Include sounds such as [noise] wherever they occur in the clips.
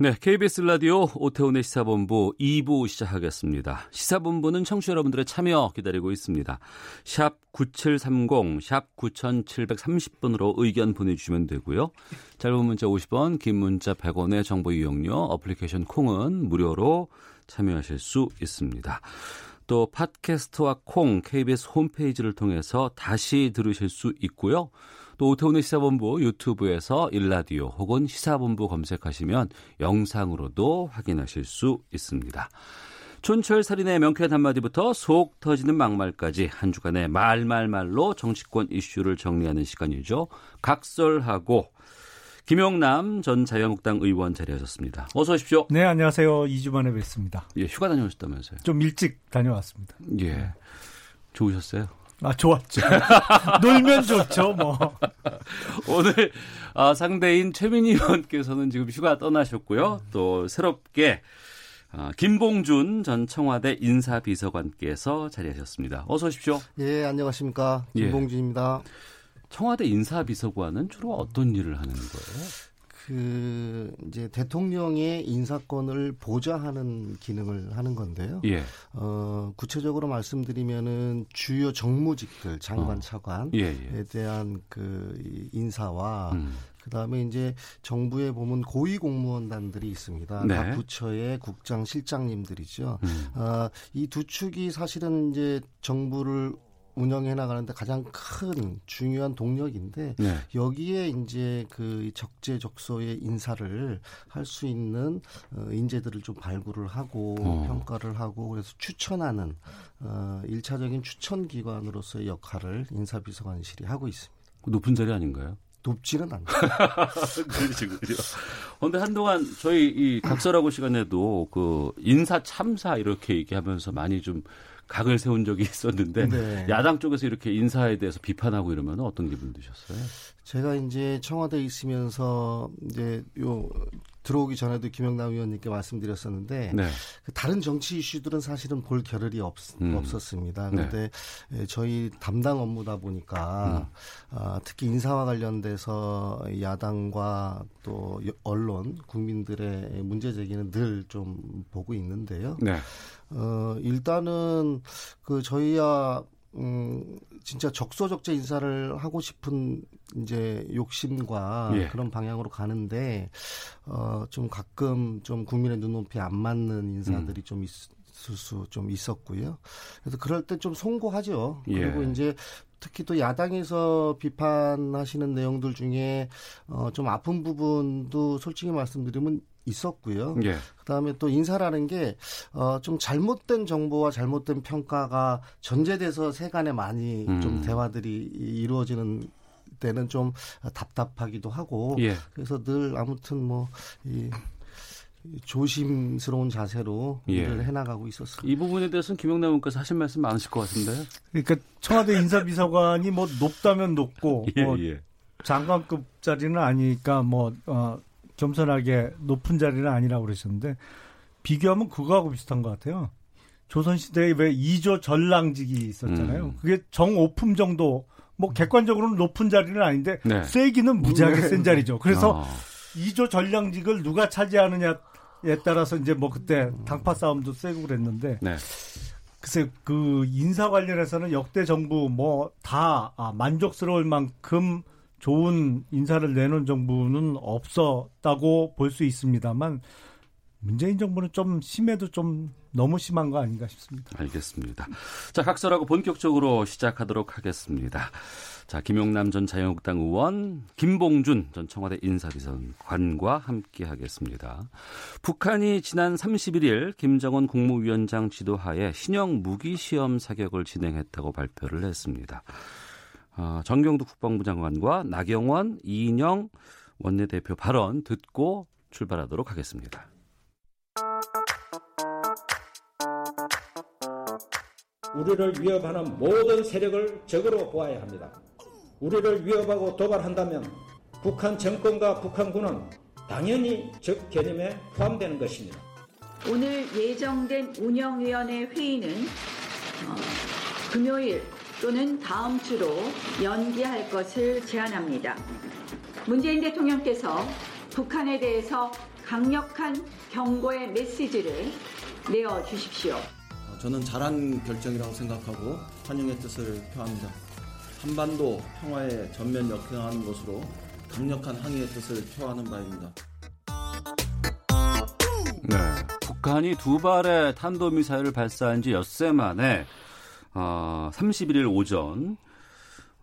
네, KBS 라디오 오태훈의 시사본부 2부 시작하겠습니다. 시사본부는 청취자 여러분들의 참여 기다리고 있습니다. 샵 9730, 샵 9730번으로 의견 보내주시면 되고요. 짧은 문자 50원, 긴 문자 100원의 정보 이용료, 어플리케이션 콩은 무료로 참여하실 수 있습니다. 또 팟캐스트와 콩, KBS 홈페이지를 통해서 다시 들으실 수 있고요. 또 오태훈의 시사본부 유튜브에서 일라디오 혹은 시사본부 검색하시면 영상으로도 확인하실 수 있습니다. 촌철 살인의 명쾌한 한마디부터 속 터지는 막말까지 한 주간의 말말말로 정치권 이슈를 정리하는 시간이죠. 각설하고 김용남 전 자유한국당 의원 자리하셨습니다. 어서 오십시오. 네, 안녕하세요. 2주 만에 뵙습니다. 예, 휴가 다녀오셨다면서요? 좀 일찍 다녀왔습니다. 예. 좋으셨어요? 아, 좋았죠. [laughs] 놀면 좋죠, 뭐. 오늘 아, 상대인 최민희 의원께서는 지금 휴가 떠나셨고요. 또 새롭게 아, 김봉준 전 청와대 인사비서관께서 자리하셨습니다. 어서 오십시오. 예, 안녕하십니까. 예. 김봉준입니다. 청와대 인사비서관은 주로 어떤 일을 하는 거예요? 그 이제 대통령의 인사권을 보좌하는 기능을 하는 건데요. 예. 어, 구체적으로 말씀드리면은 주요 정무직들 장관 어. 차관에 예, 예. 대한 그 인사와 음. 그다음에 이제 정부에 보면 고위 공무원단들이 있습니다. 네. 각 부처의 국장 실장님들이죠. 음. 어, 이두 축이 사실은 이제 정부를 운영해 나가는데 가장 큰 중요한 동력인데 네. 여기에 이제 그 적재적소의 인사를 할 수 있는 어, 인재들을 좀 발굴을 하고 어. 평가를 하고 그래서 추천하는 어, 일차적인 추천 기관으로서의 역할을 인사비서관실이 하고 있습니다. 높은 자리 아닌가요? 높지는 않죠. [laughs] 그러시군요. 그런데 한동안 저희 이 각설하고 시간에도 그 인사 참사 이렇게 얘기하면서 많이 좀 각을 세운 적이 [laughs] 있었는데 네. 야당 쪽에서 이렇게 인사에 대해서 비판하고 이러면 어떤 기분 드셨어요? 제가 이제 청와대에 있으면서 이제 요 들어오기 전에도 김영남 의원님께 말씀드렸었는데 네. 그 다른 정치 이슈들은 사실은 볼 겨를이 없, 음. 없었습니다. 네. 그런데 에, 저희 담당 업무다 보니까 음. 아, 특히 인사와 관련돼서 야당과 또 여- 언론, 국민들의 문제 제기는 늘 좀 보고 있는데요. 네. 어, 일단은 그 저희야 음, 진짜 적소적재 인사를 하고 싶은 이제 욕심과 예. 그런 방향으로 가는데 어, 좀 가끔 좀 국민의 눈높이에 안 맞는 인사들이 음. 좀 있, 있을 수 좀 있었고요. 그래서 그럴 때 좀 송구하죠. 예. 그리고 이제 특히 또 야당에서 비판하시는 내용들 중에 어, 좀 아픈 부분도 솔직히 말씀드리면 있었고요. 예. 그다음에 또 인사라는 게 어, 좀 잘못된 정보와 잘못된 평가가 전제돼서 세간에 많이 음. 좀 대화들이 이루어지는 때는 좀 답답하기도 하고 예. 그래서 늘 아무튼 뭐이 조심스러운 자세로 예. 일을 해나가고 있었습니다. 이 부분에 대해서는 김영남 의원께서 하실 말씀 많으실 것 같은데. 그러니까 청와대 인사비서관이 뭐 높다면 높고 [laughs] 예, 뭐 예. 장관급 자리는 아니니까 뭐 어, 겸손하게 높은 자리는 아니라고 그러셨는데 비교하면 그거하고 비슷한 것 같아요. 조선시대에 왜 2조 전랑직이 있었잖아요. 음. 그게 정오품 정도 뭐 객관적으로는 높은 자리는 아닌데 네. 쐐기는 무지하게 센 자리죠. 그래서 어. 2조 전량직을 누가 차지하느냐에 따라서 이제 뭐 그때 당파 싸움도 세고 그랬는데 네. 글쎄 그 인사 관련해서는 역대 정부 뭐다 아, 만족스러울 만큼 좋은 인사를 내놓은 정부는 없었다고 볼 수 있습니다만 문재인 정부는 좀 심해도 좀 너무 심한 거 아닌가 싶습니다. 알겠습니다. 자, 각설하고 본격적으로 시작하도록 하겠습니다. 자, 김용남 전 자유한국당 의원, 김봉준 전 청와대 인사비서관과 함께 하겠습니다. 북한이 지난 31일 김정은 국무위원장 지도하에 신형 무기 시험 사격을 진행했다고 발표를 했습니다. 어, 정경두 국방부 장관과 나경원, 이인영 원내대표 발언 듣고 출발하도록 하겠습니다. 우리를 위협하는 모든 세력을 적으로 보아야 합니다. 우리를 위협하고 도발한다면 북한 정권과 북한군은 당연히 적 개념에 포함되는 것입니다. 오늘 예정된 운영위원회 회의는 어, 금요일 또는 다음 주로 연기할 것을 제안합니다. 문재인 대통령께서 북한에 대해서 강력한 경고의 메시지를 내어 주십시오. 저는 잘한 결정이라고 생각하고 환영의 뜻을 표합니다. 한반도 평화에 전면 역행하는 것으로 강력한 항의의 뜻을 표하는 바입니다. 네. 북한이 두 발의 탄도미사일을 발사한 지 엿새 만에 어, 31일 오전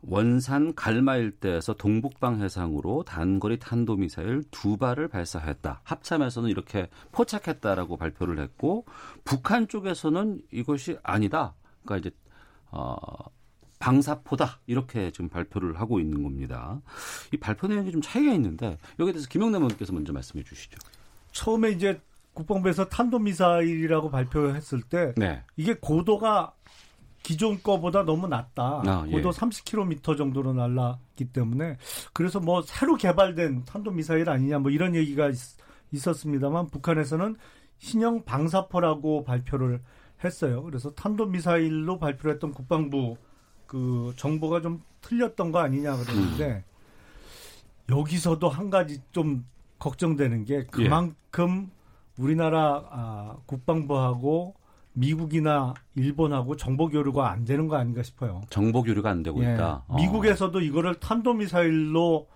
원산 갈마 일대에서 동북방 해상으로 단거리 탄도미사일 두 발을 발사했다. 합참에서는 이렇게 포착했다라고 발표를 했고 북한 쪽에서는 이것이 아니다. 그러니까 이제 어, 방사포다 이렇게 지금 발표를 하고 있는 겁니다. 이 발표 내용이 좀 차이가 있는데 여기에 대해서 김영남 의원께서 먼저 말씀해 주시죠. 처음에 이제 국방부에서 탄도미사일이라고 발표했을 때 네. 이게 고도가 기존 거보다 너무 낮다. 아, 예. 고도 30km 정도로 날랐기 때문에 그래서 뭐 새로 개발된 탄도 미사일 아니냐 뭐 이런 얘기가 있, 었습니다만 북한에서는 신형 방사포라고 발표를 했어요. 그래서 탄도 미사일로 발표를 했던 국방부 그 정보가 좀 틀렸던 거 아니냐 그러는데 여기서도 한 가지 좀 걱정되는 게 그만큼 우리나라 아, 국방부하고 미국이나 일본하고 정보 교류가 안 되는 거 아닌가 싶어요. 정보 교류가 안 되고 예. 있다. 어. 미국에서도 이거를 탄도 미사일로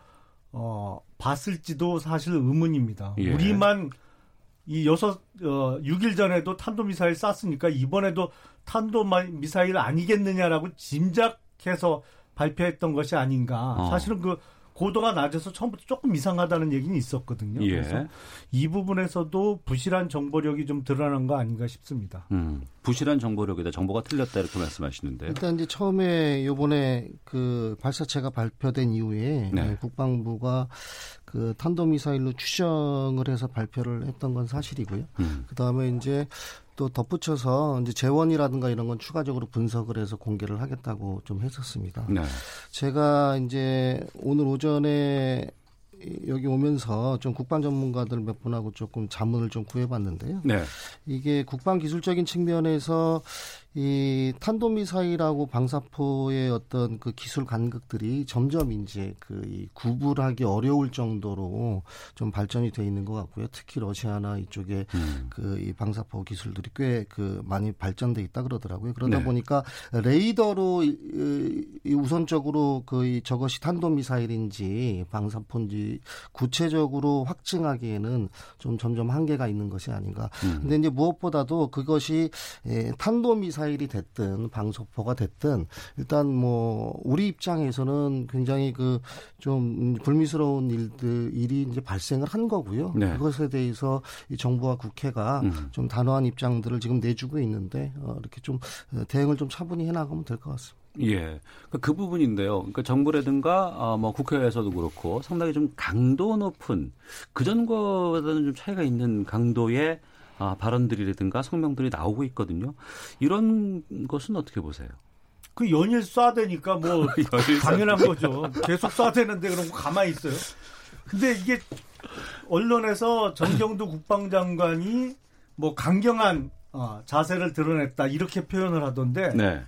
어, 봤을지도 사실 의문입니다. 예. 우리만 이 여섯 어 6일 전에도 탄도 미사일 쐈으니까 이번에도 탄도 미사일 아니겠느냐라고 짐작해서 발표했던 것이 아닌가. 어. 사실은 그 고도가 낮아서 처음부터 조금 이상하다는 얘기는 있었거든요. 예. 그래서 이 부분에서도 부실한 정보력이 좀 드러난 거 아닌가 싶습니다. 음, 부실한 정보력이다. 정보가 틀렸다 이렇게 말씀하시는데요. 일단 이제 처음에 요번에 그 발사체가 발표된 이후에 네. 네, 국방부가 그 탄도미사일로 추정을 해서 발표를 했던 건 사실이고요. 음. 그 다음에 이제 또 덧붙여서 이제 재원이라든가 이런 건 추가적으로 분석을 해서 공개를 하겠다고 좀 했었습니다. 네. 제가 이제 오늘 오전에 여기 오면서 좀 국방 전문가들 몇 분하고 조금 자문을 좀 구해봤는데요. 네. 이게 국방 기술적인 측면에서 이 탄도미사일하고 방사포의 어떤 그 기술 간극들이 점점 이제 그이 구분하기 어려울 정도로 좀 발전이 돼 있는 것 같고요. 특히 러시아나 이쪽에 음. 그이 방사포 기술들이 꽤 그 많이 발전돼 있다 그러더라고요. 그러다 네. 보니까 레이더로 우선적으로 그이 저것이 탄도미사일인지 방사포인지 구체적으로 확증하기에는 좀 점점 한계가 있는 것이 아닌가. 음. 근데 이제 무엇보다도 그것이 에, 탄도미사일 이 됐든 방사포가 됐든 일단 뭐 우리 입장에서는 굉장히 그 좀 불미스러운 일들 일이 이제 발생을 한 거고요. 네. 그것에 대해서 이 정부와 국회가 음. 좀 단호한 입장들을 지금 내주고 있는데 어, 이렇게 좀 어, 대응을 좀 차분히 해나가면 될 것 같습니다. 예. 그, 그 부분인데요. 그러니까 정부라든가 어, 뭐 국회에서도 그렇고 상당히 좀 강도 높은 그전거보다는 좀 차이가 있는 강도의 아, 발언들이라든가 성명들이 나오고 있거든요. 이런 것은 어떻게 보세요? 그 연일 쏴대니까 뭐 [laughs] 당연한 거죠. 계속 쏴대는데 그럼 가만히 있어요. 근데 이게 언론에서 정경두 국방장관이 뭐 강경한 어, 자세를 드러냈다 이렇게 표현을 하던데 네.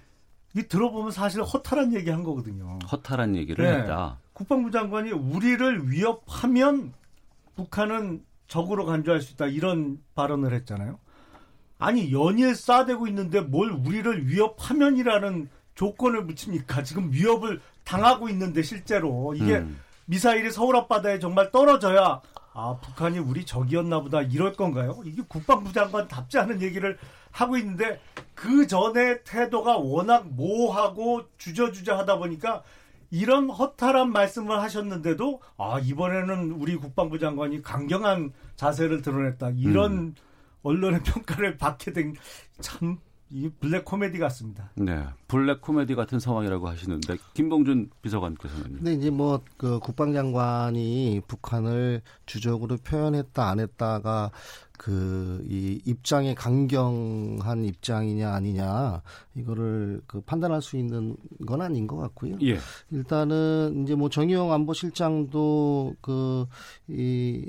이 들어보면 사실 허탈한 얘기 한 거거든요. 허탈한 얘기를 네. 했다. 국방부 장관이 우리를 위협하면 북한은 적으로 간주할 수 있다 이런 발언을 했잖아요. 아니 연일 쏴대고 있는데 뭘 우리를 위협하면이라는 조건을 붙입니까? 지금 위협을 당하고 있는데 실제로 이게 음. 미사일이 서울 앞바다에 정말 떨어져야 아 북한이 우리 적이었나 보다 이럴 건가요? 이게 국방부 장관 답지 않은 얘기를 하고 있는데 그 전에 태도가 워낙 모호하고 주저주저 하다 보니까 이런 허탈한 말씀을 하셨는데도 아 이번에는 우리 국방부 장관이 강경한 자세를 드러냈다 이런 음. 언론의 평가를 받게 된 참 이게 블랙 코미디 같습니다. 네, 블랙 코미디 같은 상황이라고 하시는데 김봉준 비서관께서는 근데 이제 뭐 그 국방장관이 북한을 주적으로 표현했다 안 했다가 그 이 입장에 강경한 입장이냐 아니냐 이거를 그 판단할 수 있는 건 아닌 것 같고요. 예. 일단은 이제 뭐 정의용 안보실장도 그이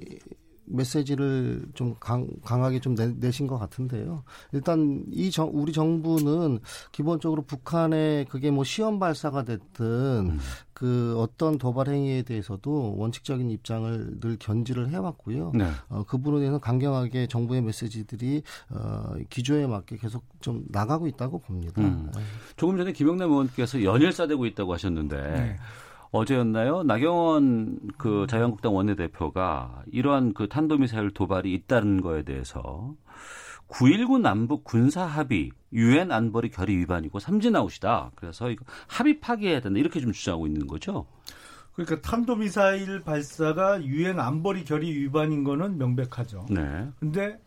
메시지를 좀 강, 강하게 좀 내, 신것 같은데요. 일단 이 정, 우리 정부는 기본적으로 북한의 그게 뭐 시험 발사가 됐든 음. 그 어떤 도발 행위에 대해서도 원칙적인 입장을 늘 견지를 해왔고요. 네. 어, 그 부분에 대해서 강경하게 정부의 메시지들이 어, 기조에 맞게 계속 좀 나가고 있다고 봅니다. 음. 네. 조금 전에 김영남 의원께서 연일사되고 있다고 하셨는데 네. 어제였나요? 나경원 그 자유한국당 원내대표가 이러한 그 탄도미사일 도발이 있다는 거에 대해서 9.19 남북 군사 합의 유엔 안보리 결의 위반이고 삼진 아웃이다. 그래서 이거 합의 파기해야 된다. 이렇게 좀 주장하고 있는 거죠. 그러니까 탄도미사일 발사가 유엔 안보리 결의 위반인 거는 명백하죠. 네. 근데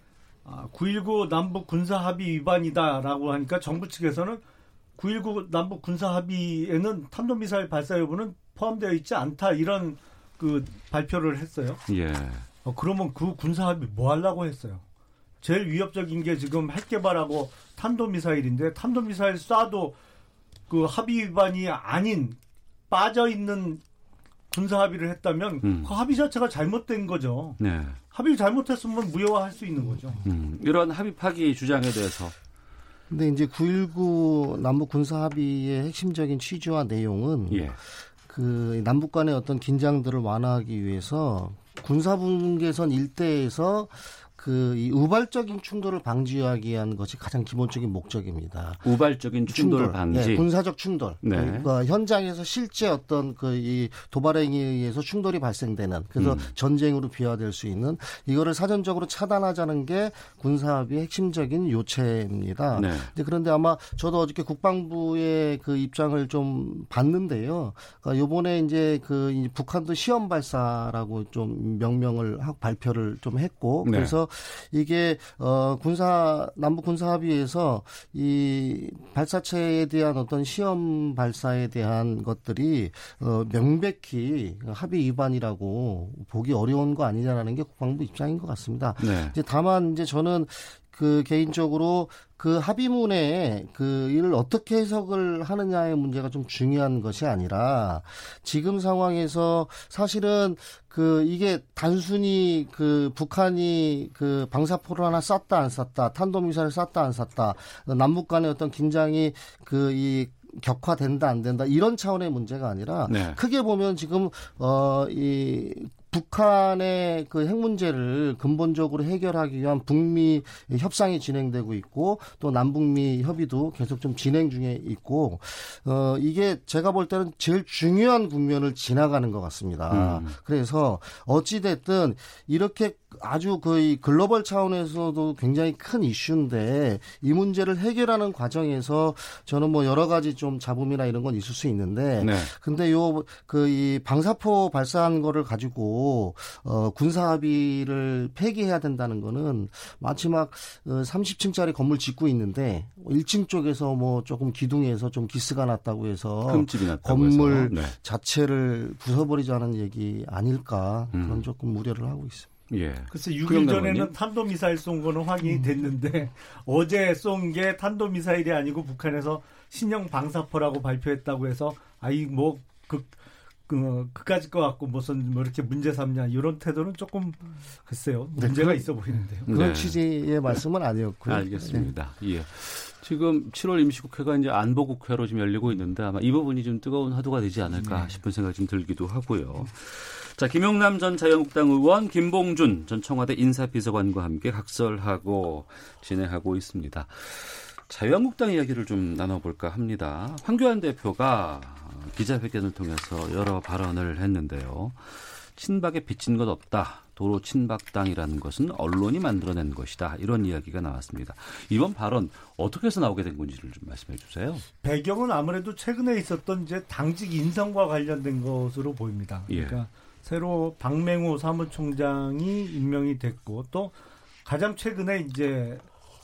9.19 아, 남북 군사 합의 위반이다라고 하니까 정부 측에서는 9.19 남북 군사 합의에는 탄도미사일 발사 여부는 포함되어 있지 않다 이런 그 발표를 했어요. 예. 어, 그러면 그 군사 합의 뭐 하려고 했어요? 제일 위협적인 게 지금 핵 개발하고 탄도 미사일인데 탄도 미사일 쏴도 그 합의 위반이 아닌 빠져 있는 군사 합의를 했다면 음. 그 합의 자체가 잘못된 거죠. 네. 합의를 잘못했으면 무효화할 수 있는 거죠. 음. 이런 합의 파기 주장에 대해서 근데 이제 9.19 남북 군사 합의의 핵심적인 취지와 내용은 예. 그 남북 간의 어떤 긴장들을 완화하기 위해서 군사분계선 일대에서 그 이 우발적인 충돌을 방지하기 위한 것이 가장 기본적인 목적입니다. 우발적인 충돌, 충돌. 방지, 네, 군사적 충돌. 네. 그러니까 현장에서 실제 어떤 그 이 도발 행위에 의해서 충돌이 발생되는 그래서 음. 전쟁으로 비화될 수 있는 이거를 사전적으로 차단하자는 게 군사합의 핵심적인 요체입니다. 네. 그런데 아마 저도 어저께 국방부의 그 입장을 좀 봤는데요. 그러니까 요번에 이제 그 북한도 시험 발사라고 좀 명명을 발표를 좀 했고 네. 그래서 이게 어 군사 남북 군사 합의에서 이 발사체에 대한 어떤 시험 발사에 대한 것들이 어 명백히 합의 위반이라고 보기 어려운 거 아니냐라는 게 국방부 입장인 것 같습니다. 네. 이제 다만 이제 저는 그 개인적으로 그 합의문에 그 이를 어떻게 해석을 하느냐의 문제가 좀 중요한 것이 아니라 지금 상황에서 사실은 그 이게 단순히 그 북한이 그 방사포를 하나 쐈다 안 쐈다 탄도미사를 쐈다 안 쐈다 남북 간의 어떤 긴장이 그이 격화된다 안 된다 이런 차원의 문제가 아니라 네. 크게 보면 지금 어이 북한의 그 핵 문제를 근본적으로 해결하기 위한 북미 협상이 진행되고 있고 또 남북미 협의도 계속 좀 진행 중에 있고 어 이게 제가 볼 때는 제일 중요한 국면을 지나가는 것 같습니다. 음. 그래서 어찌 됐든 이렇게 아주 거의 글로벌 차원에서도 굉장히 큰 이슈인데 이 문제를 해결하는 과정에서 저는 뭐 여러 가지 좀 잡음이나 이런 건 있을 수 있는데 네. 근데 요 그 이 방사포 발사한 거를 가지고 어 군사 합의를 폐기해야 된다는 거는 마지막 어, 30층짜리 건물 짓고 있는데 1층 쪽에서 뭐 조금 기둥에서 좀 기스가 났다고 해서 건물 네. 자체를 부숴버리자는 얘기 아닐까 그런 음. 조금 우려를 하고 있습니다. 예. 글쎄 6일 전에는 탄도미사일 쏜 거는 확인이 음. 됐는데 어제 쏜 게 탄도미사일이 아니고 북한에서 신형 방사포라고 발표했다고 해서 아이 뭐그 그, 그까지 거 갖고 무슨 뭐 이렇게 문제 삼냐 이런 태도는 조금 글쎄요 네, 문제가 네, 있어 보이는데요. 그런 네. 취지의 말씀은 아니었고요. 알겠습니다. 네. 예. 지금 7월 임시국회가 이제 안보국회로 지금 열리고 있는데 아마 이 부분이 좀 뜨거운 화두가 되지 않을까 네. 싶은 생각이 좀 들기도 하고요. 자, 김용남 전 자유한국당 의원, 김봉준 전 청와대 인사비서관과 함께 각설하고 진행하고 있습니다. 자유한국당 이야기를 좀 나눠볼까 합니다. 황교안 대표가 기자회견을 통해서 여러 발언을 했는데요. 친박에 빚진 것 없다. 도로 친박당이라는 것은 언론이 만들어낸 것이다. 이런 이야기가 나왔습니다. 이번 발언 어떻게 해서 나오게 된 건지를 좀 말씀해 주세요. 배경은 아무래도 최근에 있었던 이제 당직 인선과 관련된 것으로 보입니다. 예. 그러니까 예. 새로 박맹호 사무총장이 임명이 됐고 또 가장 최근에 이제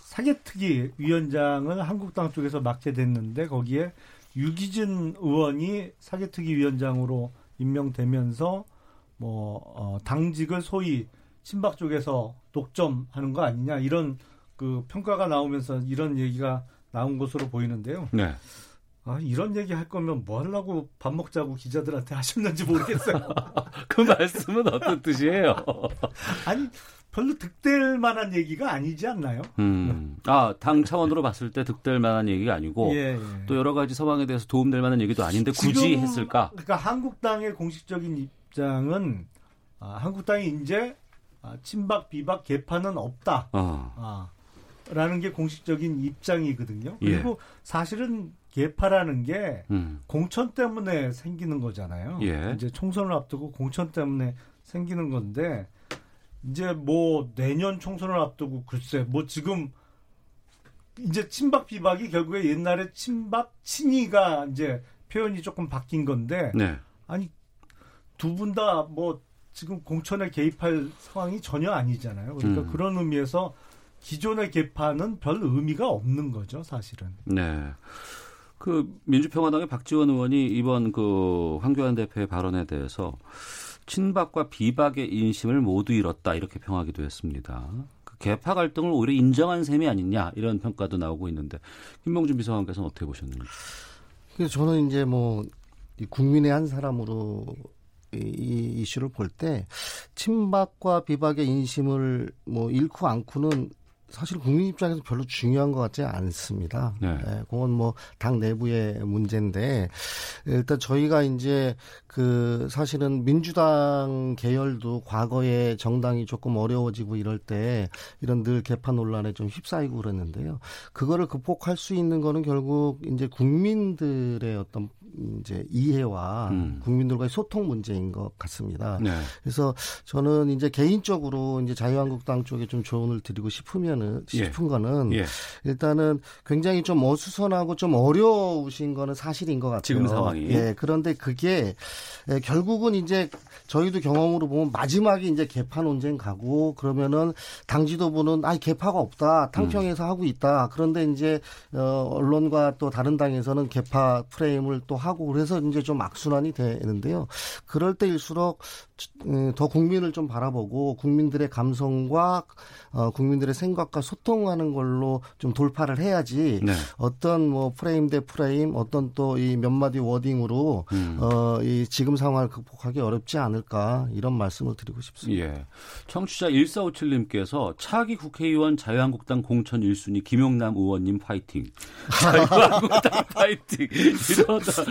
사개특위 위원장을 한국당 쪽에서 맡게 됐는데 거기에 유기준 의원이 사개특위 위원장으로 임명되면서 뭐 어, 당직을 소위 친박 쪽에서 독점하는 거 아니냐 이런 그 평가가 나오면서 이런 얘기가 나온 것으로 보이는데요. 네. 아, 이런 얘기 할 거면 뭐 하려고 밥 먹자고 기자들한테 [laughs] 하셨는지 모르겠어요. [laughs] 그 말씀은 어떤 뜻이에요? [laughs] 아니, 별로 득될 만한 얘기가 아니지 않나요? 음. 아, 당 차원으로 봤을 때 득될 만한 얘기가 아니고 예, 예. 또 여러 가지 상황에 대해서 도움될 만한 얘기도 아닌데 굳이 지금, 했을까? 그러니까 한국당의 공식적인 입장은 아, 한국당이 이제 아, 친박 비박 개파는 없다. 어. 아, 라는 게 공식적인 입장이거든요. 예. 그리고 사실은 개파라는 게 음. 공천 때문에 생기는 거잖아요. 예. 이제 총선을 앞두고 공천 때문에 생기는 건데 이제 뭐 내년 총선을 앞두고 글쎄 뭐 지금 이제 친박 비박이 결국에 옛날에 친박 친이가 이제 표현이 조금 바뀐 건데 네. 아니 두 분 다 뭐 지금 공천에 개입할 상황이 전혀 아니잖아요. 그러니까 음. 그런 의미에서 기존의 개파는 별 의미가 없는 거죠, 사실은. 네. 그 민주평화당의 박지원 의원이 이번 그 황교안 대표의 발언에 대해서 친박과 비박의 인심을 모두 잃었다 이렇게 평하기도 했습니다. 그 개파 갈등을 오히려 인정한 셈이 아니냐 이런 평가도 나오고 있는데 김봉준 비서관께서는 어떻게 보셨는지? 그래서 저는 이제 뭐이 국민의 한 사람으로 이, 이 이슈를 볼 때 친박과 비박의 인심을 뭐 잃고 않고는 사실 국민 입장에서 별로 중요한 것 같지 않습니다. 네. 예, 그건 뭐 당 내부의 문제인데 일단 저희가 이제 그 사실은 민주당 계열도 과거에 정당이 조금 어려워지고 이럴 때 이런 늘 개파 논란에 좀 휩싸이고 그랬는데요. 그거를 극복할 수 있는 거는 결국 이제 국민들의 어떤 이제 이해와 음. 국민들과의 소통 문제인 것 같습니다. 네. 그래서 저는 이제 개인적으로 이제 자유한국당 쪽에 좀 조언을 드리고 싶으면 은 예. 싶은 거는 예. 일단은 굉장히 좀 어수선하고 좀 어려우신 거는 사실인 것 같아요. 지금 상황이. 예. 그런데 그게 예, 결국은 이제 저희도 경험으로 보면 마지막에 이제 개파 논쟁 가고 그러면은 당 지도부는 아 개파가 없다 탕평에서 하고 있다. 그런데 이제 어 언론과 또 다른 당에서는 개파 프레임을 또 하고 그래서 이제 좀 악순환이 되는데요. 그럴 때일수록 음, 더 국민을 좀 바라보고 국민들의 감성과 어, 국민들의 생각과 소통하는 걸로 좀 돌파를 해야지 네. 어떤 뭐 프레임 대 프레임 어떤 또 이 몇 마디 워딩으로 음. 어, 이 지금 상황을 극복하기 어렵지 않을까 이런 말씀을 드리고 싶습니다. 예. 청취자 1457님께서 차기 국회의원 자유한국당 공천 1순위 김용남 의원님 파이팅. [laughs] 자유한국당 파이팅. 이러다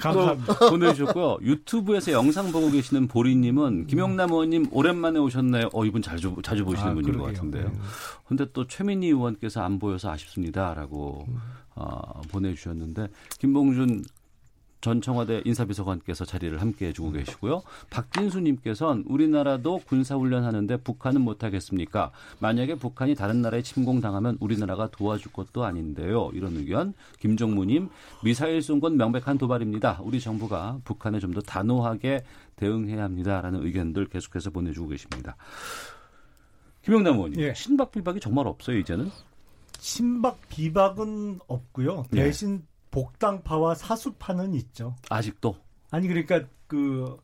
감사합니다. 또 보내주셨고요. 유튜브에서 영상 보고 계 시는 보리님은 김용남 의원님 오랜만에 오셨나요? 어, 이분 자주, 자주 보시는 아, 분인 것 그러게요. 같은데요. 네. 근데 또 최민희 의원께서 안 보여서 아쉽습니다라고 어, 보내주셨는데 김봉준 전 청와대 인사비서관께서 자리를 함께 해주고 계시고요. 박진수님께서는 우리나라도 군사훈련하는데 북한은 못하겠습니까? 만약에 북한이 다른 나라에 침공당하면 우리나라가 도와줄 것도 아닌데요. 이런 의견. 김정무님, 미사일 쏜 건 명백한 도발입니다. 우리 정부가 북한에 좀 더 단호하게 대응해야 합니다라는 의견들 계속해서 보내주고 계십니다. 김영남 의원님, 예. 신박 비박이 정말 없어요 이제는? 친박 비박은 없고요. 네. 대신 복당파와 사수파는 있죠. 아직도. 아니 그러니까 그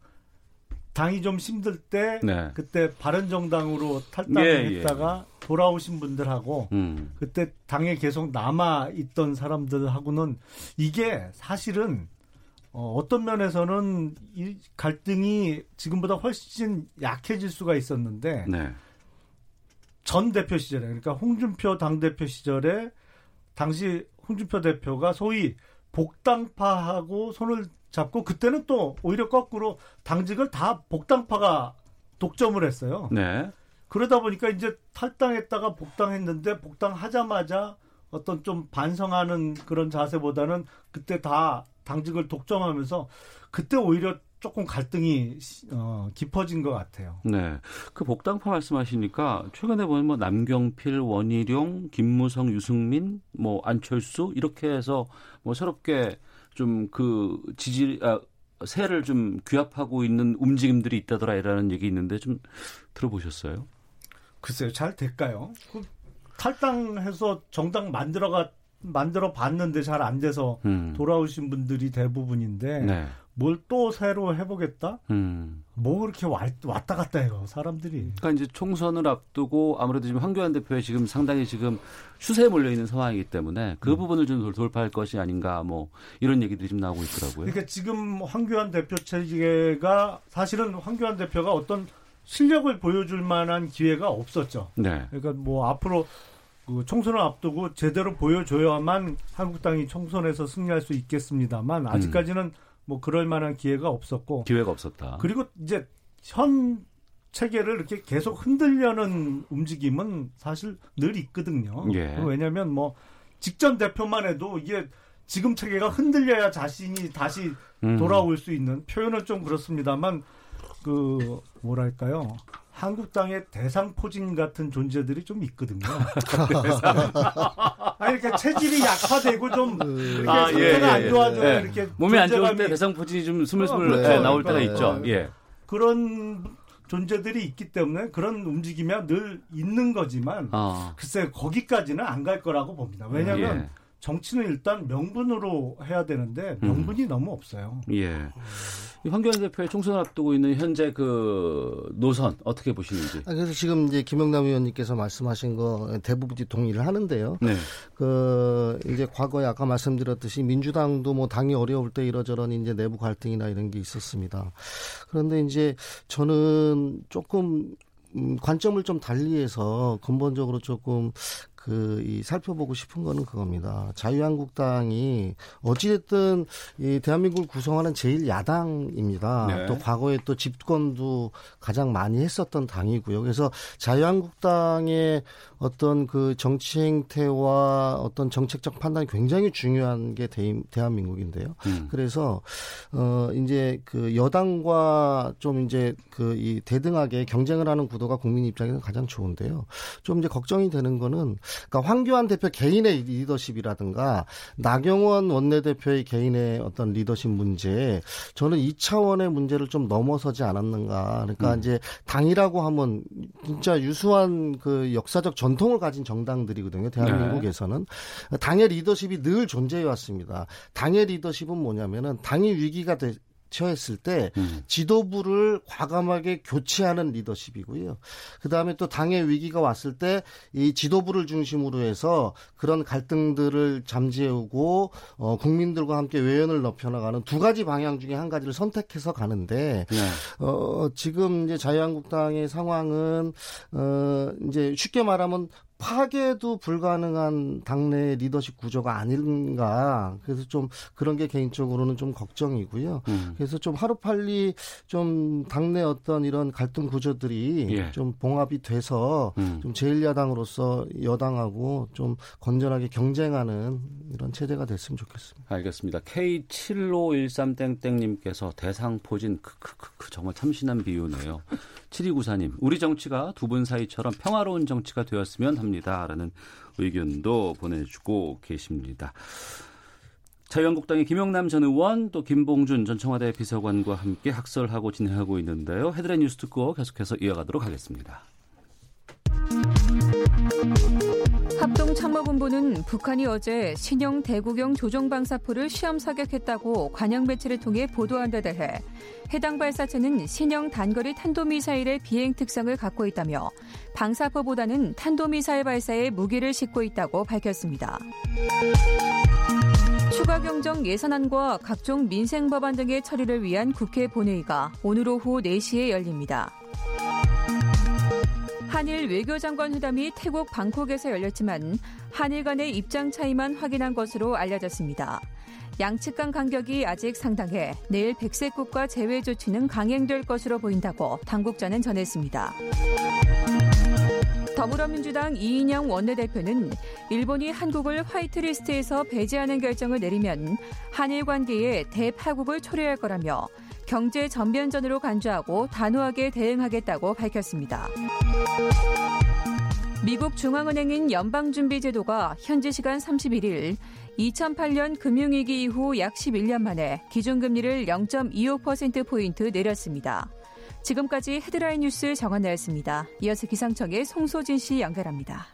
당이 좀 힘들 때 네. 그때 바른정당으로 예, 탈당했다가 돌아오신 분들하고 음. 그때 당에 계속 남아 있던 사람들하고는 이게 사실은 어, 어떤 면에서는 이 갈등이 지금보다 훨씬 약해질 수가 있었는데 네. 전 대표 시절에 그러니까 홍준표 당 대표 시절에 당시 홍준표 대표가 소위 복당파하고 손을 잡고 그때는 또 오히려 거꾸로 당직을 다 복당파가 독점을 했어요. 네. 그러다 보니까 이제 탈당했다가 복당했는데 복당하자마자 어떤 좀 반성하는 그런 자세보다는 그때 다 당직을 독점하면서 그때 오히려 조금 갈등이 어, 깊어진 것 같아요. 네. 그 복당파 말씀하시니까 최근에 보면 뭐 남경필, 원희룡, 김무성, 유승민, 뭐 안철수 이렇게 해서 뭐 새롭게 좀 그 지지 아 세를 좀 규합하고 있는 움직임들이 있다더라 이라는 얘기 있는데 좀 들어보셨어요? 글쎄요, 잘 될까요? 그 탈당해서 정당 만들어가 만들어 봤는데 잘 안 돼서 음. 돌아오신 분들이 대부분인데 네. 뭘또 새로 해보겠다? 음. 뭐 그렇게 와- 왔다 갔다 해요 사람들이. 그러니까 이제 총선을 앞두고 아무래도 지금 황교안 대표의 지금 상당히 지금 추세에 몰려 있는 상황이기 때문에 그 부분을 좀 돌- 돌파할 것이 아닌가 뭐 이런 얘기들이 좀 나오고 있더라고요. 그러니까 지금 황교안 대표 체제가 사실은 황교안 대표가 어떤 실력을 보여줄 만한 기회가 없었죠. 네. 그러니까 뭐 앞으로 그 총선을 앞두고 제대로 보여줘야만 한국당이 총선에서 승리할 수 있겠습니다만 아직까지는 뭐 그럴 만한 기회가 없었고 기회가 없었다. 그리고 이제 현 체계를 이렇게 계속 흔들려는 움직임은 사실 늘 있거든요. 예. 왜냐하면 뭐 직전 대표만 해도 이게 지금 체계가 흔들려야 자신이 다시 음. 돌아올 수 있는 표현은 좀 그렇습니다만 그 뭐랄까요 한국당의 대상포진 같은 존재들이 좀 있거든요. [laughs] [laughs] 아니 그러니까 체질이 약화되고 좀 이렇게 아, 예, 예, 안 예. 좋아져요. 예. 이렇게 몸이 안 좋을 때 대상포진이 좀 스물스물 어, 예, 그렇죠. 나올 때가 그러니까, 있죠. 예. 그런 존재들이 있기 때문에 그런 움직임이 늘 있는 거지만 아. 글쎄 거기까지는 안 갈 거라고 봅니다. 왜냐하면 예. 정치는 일단 명분으로 해야 되는데 명분이 너무 없어요. 예. 이 황교안 대표의 총선을 앞두고 있는 현재 그 노선 어떻게 보시는지. 아, 그래서 지금 이제 김영남 의원님께서 말씀하신 거 대부분이 동의를 하는데요. 네. 그 이제 과거에 아까 말씀드렸듯이 민주당도 뭐 당이 어려울 때 이러저런 이제 내부 갈등이나 이런 게 있었습니다. 그런데 이제 저는 조금 음, 관점을 좀 달리해서 근본적으로 조금 그, 이, 살펴보고 싶은 거는 그겁니다. 자유한국당이 어찌됐든 이 대한민국을 구성하는 제일 야당입니다. 네. 또 과거에 또 집권도 가장 많이 했었던 당이고요. 그래서 자유한국당의 어떤 그 정치 행태와 어떤 정책적 판단이 굉장히 중요한 게 대, 대한민국인데요. 음. 그래서 어 이제 그 여당과 좀 이제 그 이 대등하게 경쟁을 하는 구도가 국민 입장에서는 가장 좋은데요. 좀 이제 걱정이 되는 거는 그러니까 황교안 대표 개인의 리더십이라든가 나경원 원내대표의 개인의 어떤 리더십 문제 저는 이 차원의 문제를 좀 넘어서지 않았는가. 그러니까 음. 이제 당이라고 하면 진짜 유수한 그 역사적 전통을 가진 정당들이거든요. 대한민국에서는 당의 리더십이 늘 존재해 왔습니다. 당의 리더십은 뭐냐면은 당이 위기가 되, 처했을 때 음. 지도부를 과감하게 교체하는 리더십이고요. 그 다음에 또 당의 위기가 왔을 때 이 지도부를 중심으로 해서 그런 갈등들을 잠재우고 어, 국민들과 함께 외연을 넓혀나가는 두 가지 방향 중에 한 가지를 선택해서 가는데 네. 어, 지금 이제 자유한국당의 상황은, 어, 이제 쉽게 말하면 파괴도 불가능한 당내 리더십 구조가 아닌가. 그래서 좀 그런 게 개인적으로는 좀 걱정이고요. 음. 그래서 좀 하루빨리 좀 당내 어떤 이런 갈등 구조들이 예. 좀 봉합이 돼서 음. 좀 제1야당으로서 여당하고 좀 건전하게 경쟁하는 이런 체제가 됐으면 좋겠습니다. 알겠습니다. K7513땡땡님께서 대상 포진 크크크크 정말 참신한 비유네요. [laughs] 7294님 우리 정치가 두 분 사이처럼 평화로운 정치가 되었으면 합니다라는 의견도 보내주고 계십니다. 자유한국당의 김영남 전 의원 또 김봉준 전 청와대 비서관과 함께 학설하고 진행하고 있는데요. 헤드라인 뉴스 듣고 계속해서 이어가도록 하겠습니다. 합동참모본부는 북한이 어제 신형 대구경 조종방사포를 시험 사격했다고 관영 매체를 통해 보도한 데 대해 해당 발사체는 신형 단거리 탄도미사일의 비행 특성을 갖고 있다며 방사포보다는 탄도미사일 발사에 무기를 싣고 있다고 밝혔습니다. 추가 경정 예산안과 각종 민생 법안 등의 처리를 위한 국회 본회의가 오늘 오후 4시에 열립니다. 한일 외교장관 회담이 태국 방콕에서 열렸지만 한일 간의 입장 차이만 확인한 것으로 알려졌습니다. 양측 간 간격이 아직 상당해 내일 백색 국가 제외 조치는 강행될 것으로 보인다고 당국자는 전했습니다. 더불어민주당 이인영 원내대표는 일본이 한국을 화이트리스트에서 배제하는 결정을 내리면 한일 관계에 대파국을 초래할 거라며 경제 전면전으로 간주하고 단호하게 대응하겠다고 밝혔습니다. 미국 중앙은행인 연방준비제도가 현지 시간 31일 2008년 금융위기 이후 약 11년 만에 기준금리를 0.25%포인트 내렸습니다. 지금까지 헤드라인 뉴스 정한나였습니다. 이어서 기상청의 송소진 씨 연결합니다.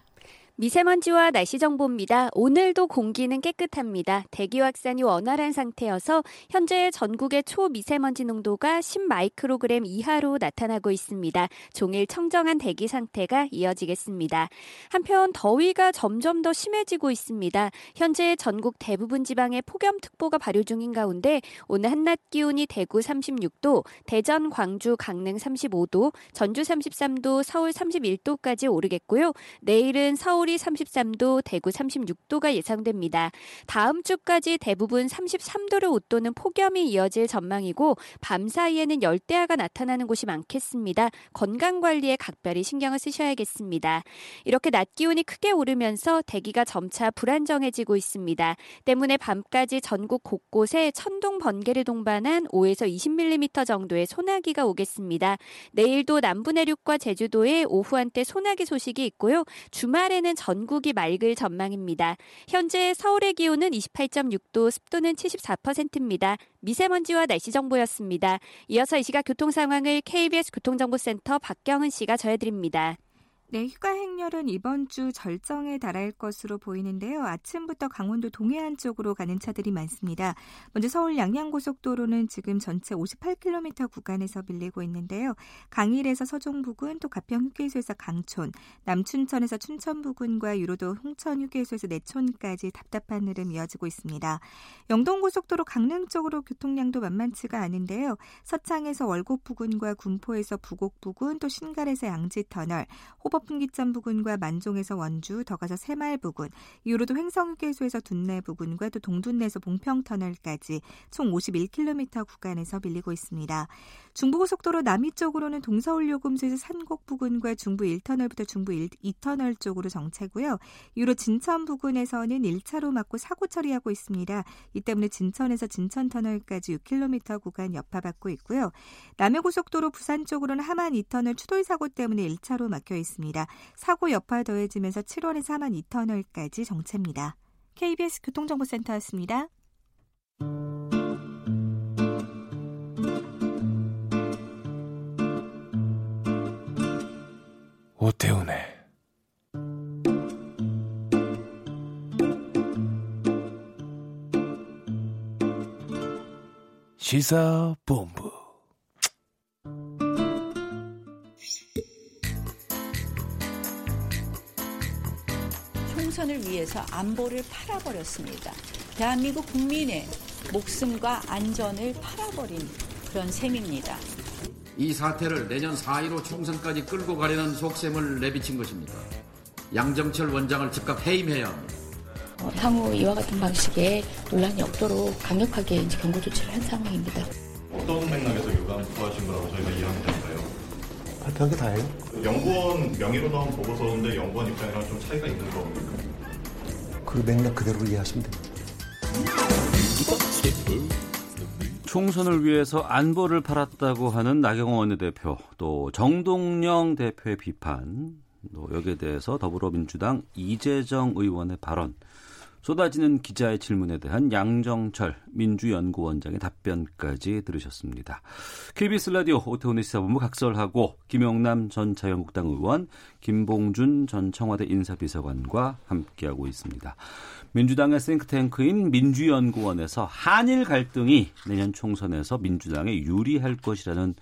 미세먼지와 날씨 정보입니다. 오늘도 공기는 깨끗합니다. 대기 확산이 원활한 상태여서 현재 전국의 초미세먼지 농도가 10마이크로그램 이하로 나타나고 있습니다. 종일 청정한 대기 상태가 이어지겠습니다. 한편 더위가 점점 더 심해지고 있습니다. 현재 전국 대부분 지방에 폭염특보가 발효 중인 가운데 오늘 한낮 기온이 대구 36도, 대전, 광주, 강릉 35도, 전주 33도, 서울 31도까지 오르겠고요. 내일은 서울 서울이 33도, 대구 36도가 예상됩니다. 다음 주까지 대부분 33도를 웃도는 폭염이 이어질 전망이고 밤 사이에는 열대야가 나타나는 곳이 많겠습니다. 건강 관리에 각별히 신경을 쓰셔야겠습니다. 이렇게 낮 기온이 크게 오르면서 대기가 점차 불안정해지고 있습니다. 때문에 밤까지 전국 곳곳에 천둥 번개를 동반한 5에서 20mm 정도의 소나기가 오겠습니다. 내일도 남부 내륙과 제주도에 오후 한때 소나기 소식이 있고요. 주말에는 전국이 맑을 전망입니다. 현재 서울의 기온은 28.6도, 습도는 74%입니다. 미세먼지와 날씨 정보였습니다. 이어서 이 시각 교통 상황을 KBS 교통정보센터 박경은 씨가 전해드립니다. 네, 휴가 행렬은 이번 주 절정에 달할 것으로 보이는데요. 아침부터 강원도 동해안 쪽으로 가는 차들이 많습니다. 먼저 서울 양양고속도로는 지금 전체 58km 구간에서 밀리고 있는데요. 강일에서 서종 부근, 또 가평 휴게소에서 강촌, 남춘천에서 춘천 부근과 유로도 홍천 휴게소에서 내촌까지 답답한 흐름 이어지고 있습니다. 영동고속도로 강릉 쪽으로 교통량도 만만치가 않은데요. 서창에서 월곡 부근과 군포에서 부곡 부근, 또 신갈에서 양지 터널, 호법 풍기점 부근과 만종에서 원주, 더 가서 새마을 부근, 이후로도 횡성휴게소에서 둔내 부근과 또 동둔내에서 봉평터널까지 총 51km 구간에서 밀리고 있습니다. 중부고속도로 남이 쪽으로는 동서울요금소에서 산곡 부근과 중부 1터널부터 중부 1, 2터널 쪽으로 정체고요. 이후로 진천 부근에서는 1차로 막고 사고 처리하고 있습니다. 이 때문에 진천에서 진천터널까지 6km 구간 여파받고 있고요. 남해고속도로 부산 쪽으로는 하만 2터널 추돌 사고 때문에 1차로 막혀 있습니다. 사고 여파 더해지면서 7월에서 하만 2터널까지 정체입니다. KBS 교통정보센터였습니다. 오태훈의 시사본부 총선을 위해서 안보를 팔아버렸습니다. 대한민국 국민의 목숨과 안전을 팔아버린 그런 셈입니다. 이 사태를 내년 4.15 총선까지 끌고 가려는 속셈을 내비친 것입니다. 양정철 원장을 즉각 해임해야 합니다. 어, 향후 이와 같은 방식의 논란이 없도록 강력하게 이제 경고 조치를 한 상황입니다. 어떤 맥락에서 유감을 구하신 거라고 저희가 이해하면 될까요? 발표한 게 다예요? 연구원 명의로 나온 보고서인데 연구원 입장이랑 좀 차이가 있는 겁니까? 그 맥락 그대로 이해하시면 됩니다. 총선을 위해서 안보를 팔았다고 하는 나경원 원내대표, 또 정동영 대표의 비판, 또 여기에 대해서 더불어민주당 이재정 의원의 발언, 쏟아지는 기자의 질문에 대한 양정철 민주연구원장의 답변까지 들으셨습니다. KBS 라디오 오태훈의 시사본부 각설하고 김영남 전 자유한국당 의원, 김봉준 전 청와대 인사비서관과 함께하고 있습니다. 민주당의 싱크탱크인 민주연구원에서 한일 갈등이 내년 총선에서 민주당에 유리할 것이라는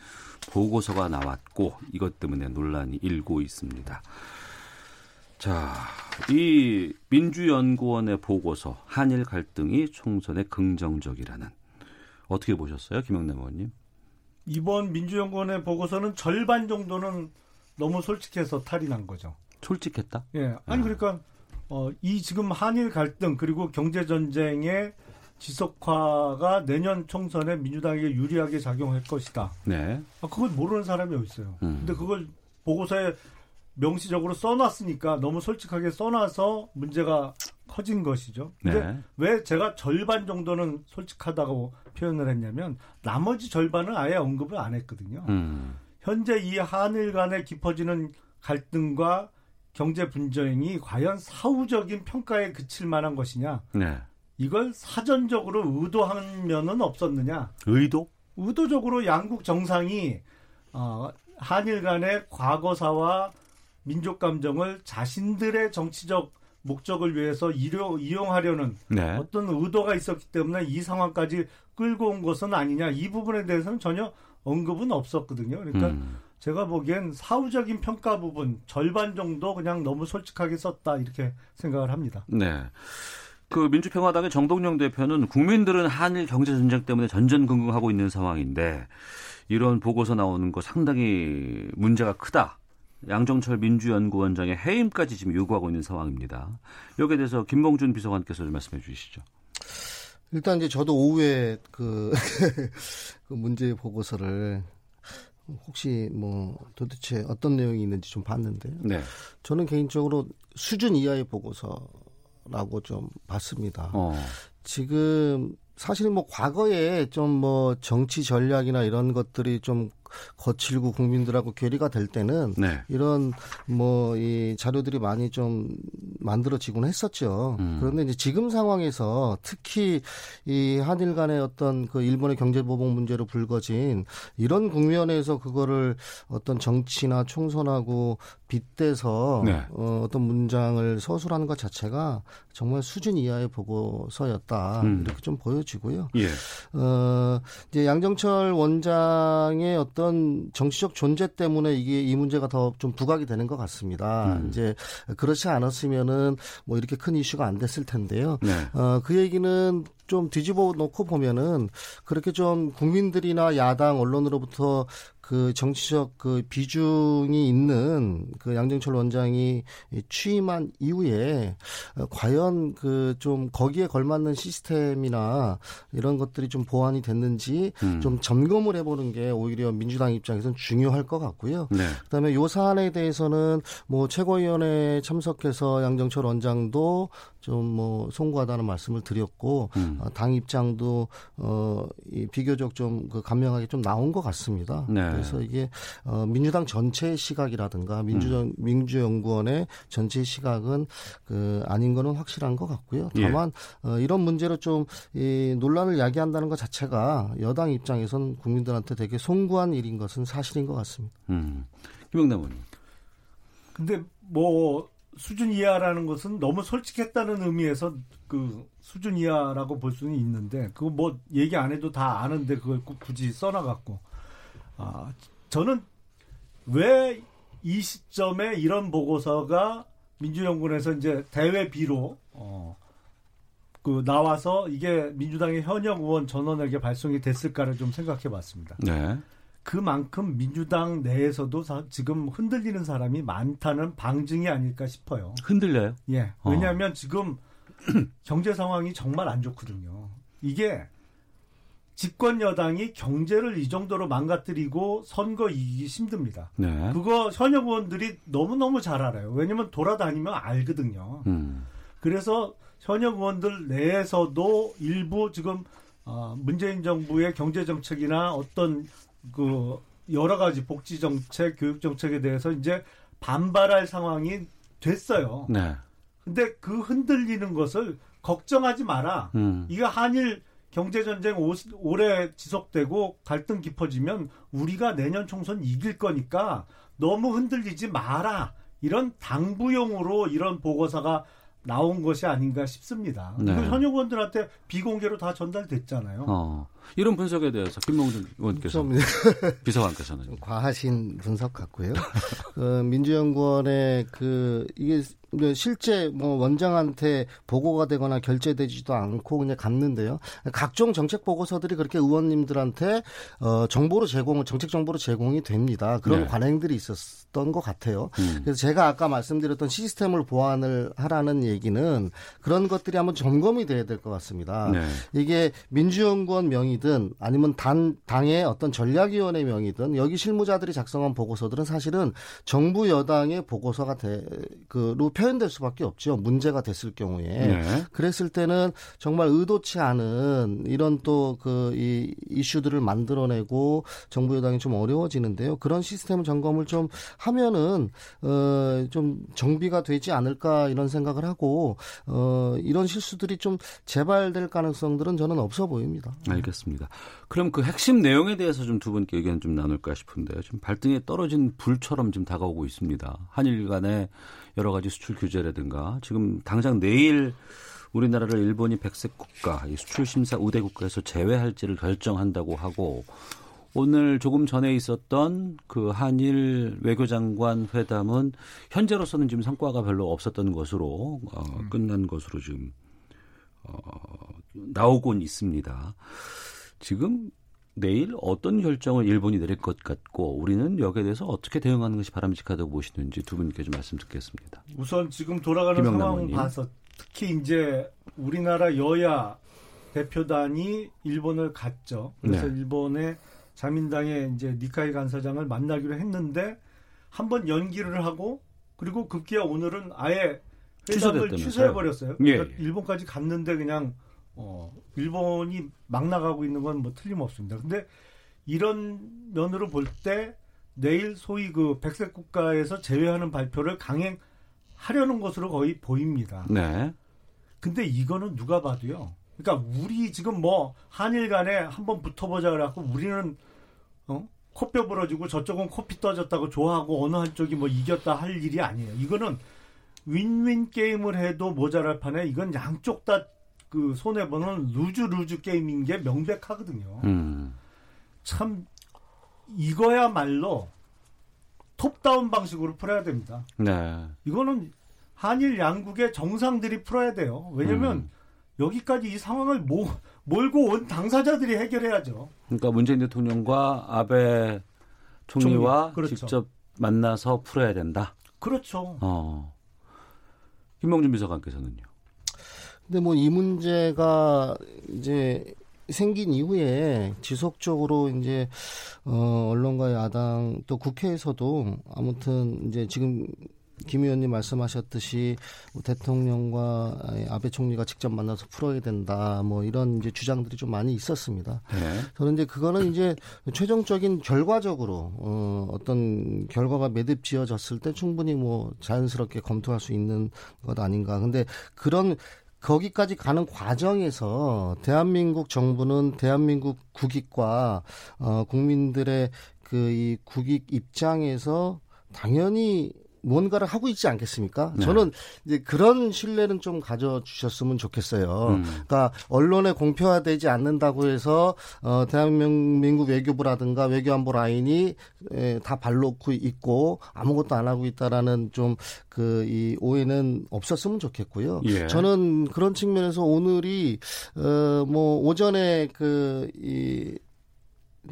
보고서가 나왔고 이것 때문에 논란이 일고 있습니다. 자, 이 민주연구원의 보고서 한일 갈등이 총선에 긍정적이라는 어떻게 보셨어요, 김영남 의원님? 이번 민주연구원의 보고서는 절반 정도는 너무 솔직해서 탈이 난 거죠. 솔직했다? 예. 아니 그러니까 어, 이 지금 한일 갈등 그리고 경제 전쟁의 지속화가 내년 총선에 민주당에게 유리하게 작용할 것이다. 네. 아, 그걸 모르는 사람이 어디 있어요. 음. 근데 그걸 보고서에 명시적으로 써놨으니까 너무 솔직하게 써놔서 문제가 커진 것이죠. 근데 네. 왜 제가 절반 정도는 솔직하다고 표현을 했냐면 나머지 절반은 아예 언급을 안 했거든요. 음. 현재 이 한일 간에 깊어지는 갈등과 경제 분쟁이 과연 사후적인 평가에 그칠 만한 것이냐? 네. 이걸 사전적으로 의도한 면은 없었느냐? 의도? 의도적으로 양국 정상이 어, 한일 간의 과거사와 민족 감정을 자신들의 정치적 목적을 위해서 이료, 이용하려는 네. 어떤 의도가 있었기 때문에 이 상황까지 끌고 온 것은 아니냐 이 부분에 대해서는 전혀 언급은 없었거든요. 그러니까 음. 제가 보기엔 사후적인 평가 부분 절반 정도 그냥 너무 솔직하게 썼다 이렇게 생각을 합니다. 네. 그 민주평화당의 정동영 대표는 국민들은 한일 경제 전쟁 때문에 전전긍긍하고 있는 상황인데 이런 보고서 나오는 거 상당히 문제가 크다. 양정철 민주연구원장의 해임까지 지금 요구하고 있는 상황입니다. 여기에 대해서 김봉준 비서관께서 좀 말씀해 주시죠. 일단 이제 저도 오후에 그, [laughs] 그 문제 보고서를 혹시 뭐 도대체 어떤 내용이 있는지 좀 봤는데요. 네. 저는 개인적으로 수준 이하의 보고서라고 좀 봤습니다. 어. 지금 사실 뭐 과거에 좀 뭐 정치 전략이나 이런 것들이 좀 거칠고 국민들하고 괴리가 될 때는 네. 이런 뭐 이 자료들이 많이 좀 만들어지곤 했었죠. 음. 그런데 이제 지금 상황에서 특히 이 한일 간의 어떤 그 일본의 경제 보복 문제로 불거진 이런 국면에서 그거를 어떤 정치나 총선하고 빗대서 네. 어, 어떤 문장을 서술하는 것 자체가 정말 수준 이하의 보고서였다 음. 이렇게 좀 보여지고요. 예. 어, 이제 양정철 원장의 어떤 정치적 존재 때문에 이게 이 문제가 더 좀 부각이 되는 것 같습니다. 음. 이제 그렇지 않았으면은 뭐 이렇게 큰 이슈가 안 됐을 텐데요. 네. 어, 그 얘기는 좀 뒤집어 놓고 보면은 그렇게 좀 국민들이나 야당 언론으로부터 그 정치적 그 비중이 있는 그 양정철 원장이 취임한 이후에 어, 과연 그 좀 거기에 걸맞는 시스템이나 이런 것들이 좀 보완이 됐는지 음. 좀 점검을 해보는 게 오히려 민주당 입장에서는 중요할 것 같고요. 네. 그다음에 요 사안에 대해서는 뭐 최고위원회 참석해서 양정철 원장도 좀 뭐 송구하다는 말씀을 드렸고 음. 어, 당 입장도 어이 비교적 좀그 감명하게 좀 나온 것 같습니다. 네. 그래서 이게 어 민주당 전체의 시각이라든가 민주정 음. 민주연구원의 전체 시각은 그 아닌 거는 확실한 것 같고요. 예. 다만 어 이런 문제로 좀 이 논란을 야기한다는 것 자체가 여당 입장에선 국민들한테 되게 송구한 일인 것은 사실인 것 같습니다. 음. 김영남 의원님. 근데 뭐 수준 이하라는 것은 너무 솔직했다는 의미에서 그 수준 이하라고 볼 수는 있는데 그거 뭐 얘기 안 해도 다 아는데 그걸 꼭 굳이 써놔갖고 아 저는 왜 이 시점에 이런 보고서가 민주연구원에서 이제 대외 비로 어, 그 나와서 이게 민주당의 현역 의원 전원에게 발송이 됐을까를 좀 생각해봤습니다. 네. 그만큼 민주당 내에서도 사- 지금 흔들리는 사람이 많다는 방증이 아닐까 싶어요. 흔들려요? 예. 어. 왜냐하면 지금 [clears throat] 경제 상황이 정말 안 좋거든요. 이게 집권 여당이 경제를 이 정도로 망가뜨리고 선거 이기기 힘듭니다. 네. 그거 현역 의원들이 너무너무 잘 알아요. 왜냐면 돌아다니면 알거든요. 음. 그래서 현역 의원들 내에서도 일부 지금 어, 문재인 정부의 경제 정책이나 어떤 그 여러 가지 복지 정책, 교육 정책에 대해서 이제 반발할 상황이 됐어요. 네. 근데 그 흔들리는 것을 걱정하지 마라. 음. 이거 한일 경제 전쟁 오래 지속되고 갈등 깊어지면 우리가 내년 총선 이길 거니까 너무 흔들리지 마라. 이런 당부용으로 이런 보고서가 나온 것이 아닌가 싶습니다. 네. 현역 의원들한테 비공개로 다 전달됐잖아요. 어. 이런 분석에 대해서 김봉준 의원께서 [laughs] 좀 비서관께서는 과하신 분석 같고요. 그 민주연구원의 그 이게 실제 뭐 원장한테 보고가 되거나 결제되지도 않고 그냥 갔는데요. 각종 정책 보고서들이 그렇게 의원님들한테 어 정보로 제공 정책 정보로 제공이 됩니다. 그런 네. 관행들이 있었던 것 같아요. 음. 그래서 제가 아까 말씀드렸던 시스템을 보완을 하라는 얘기는 그런 것들이 한번 점검이 돼야 될 것 같습니다. 네. 이게 민주연구원 명의 든 아니면 단 당의 어떤 전략위원회 명의든 여기 실무자들이 작성한 보고서들은 사실은 정부 여당의 보고서가 되, 그로 표현될 수밖에 없죠. 문제가 됐을 경우에 네. 그랬을 때는 정말 의도치 않은 이런 또 그 이 이슈들을 만들어내고 정부 여당이 좀 어려워지는데요. 그런 시스템 점검을 좀 하면은 어좀 정비가 되지 않을까 이런 생각을 하고 어 이런 실수들이 좀 재발될 가능성들은 저는 없어 보입니다. 알겠습니다. 알겠습니다. 그럼 그 핵심 내용에 대해서 좀 두 분께 의견 좀 나눌까 싶은데요. 지금 발등에 떨어진 불처럼 지금 다가오고 있습니다. 한일 간의 여러 가지 수출 규제라든가 지금 당장 내일 우리나라를 일본이 백색 국가, 수출 심사 우대 국가에서 제외할지를 결정한다고 하고 오늘 조금 전에 있었던 그 한일 외교장관 회담은 현재로서는 지금 성과가 별로 없었던 것으로 어, 끝난 것으로 지금 어, 나오곤 있습니다. 지금 내일 어떤 결정을 일본이 내릴 것 같고 우리는 여기에 대해서 어떻게 대응하는 것이 바람직하다고 보시는지 두 분께 좀 말씀 듣겠습니다. 우선 지금 돌아가는 상황을 봐서 특히 이제 우리나라 여야 대표단이 일본을 갔죠. 그래서 네. 일본의 자민당의 이제 니카이 간사장을 만나기로 했는데 한 번 연기를 하고 그리고 급기야 오늘은 아예 회담을 취소해 버렸어요. 예, 그러니까 예. 일본까지 갔는데 그냥 어 일본이 막 나가고 있는 건 뭐 틀림없습니다. 근데 이런 면으로 볼 때 내일 소위 그 백색 국가에서 제외하는 발표를 강행하려는 것으로 거의 보입니다. 네. 근데 이거는 누가 봐도요. 그러니까 우리 지금 뭐 한일 간에 한번 붙어보자 그래갖고 우리는 어? 코뼈 부러지고 저쪽은 코피 터졌다고 좋아하고 어느 한쪽이 뭐 이겼다 할 일이 아니에요. 이거는 윈윈 게임을 해도 모자랄 판에 이건 양쪽 다 그 손해 보는 lose lose 게임인 게 명백하거든요. 음. 참 이거야말로 톱다운 방식으로 풀어야 됩니다. 네. 이거는 한일 양국의 정상들이 풀어야 돼요. 왜냐면 음. 여기까지 이 상황을 모, 몰고 온 당사자들이 해결해야죠. 그러니까 문재인 대통령과 아베 총리와 총리, 그렇죠. 직접 만나서 풀어야 된다. 그렇죠. 어. 김명준 비서관께서는요. 근데 뭐 이 문제가 이제 생긴 이후에 지속적으로 이제 어 언론과 야당 또 국회에서도 아무튼 이제 지금 김 의원님 말씀하셨듯이 뭐 대통령과 아베 총리가 직접 만나서 풀어야 된다. 뭐 이런 이제 주장들이 좀 많이 있었습니다. 네. 저는 이제 그거는 이제 최종적인 결과적으로 어, 어떤 결과가 매듭 지어졌을 때 충분히 뭐 자연스럽게 검토할 수 있는 것 아닌가. 근데 그런 거기까지 가는 과정에서 대한민국 정부는 대한민국 국익과 어, 국민들의 그 이 국익 입장에서 당연히 뭔가를 하고 있지 않겠습니까? 네. 저는 이제 그런 신뢰는 좀 가져주셨으면 좋겠어요. 음. 그러니까 언론에 공표화되지 않는다고 해서 어, 대한민국 외교부라든가 외교안보 라인이 에, 다 발놓고 있고 아무것도 안 하고 있다라는 좀 그 이 오해는 없었으면 좋겠고요. 예. 저는 그런 측면에서 오늘이 어, 뭐 오전에 그이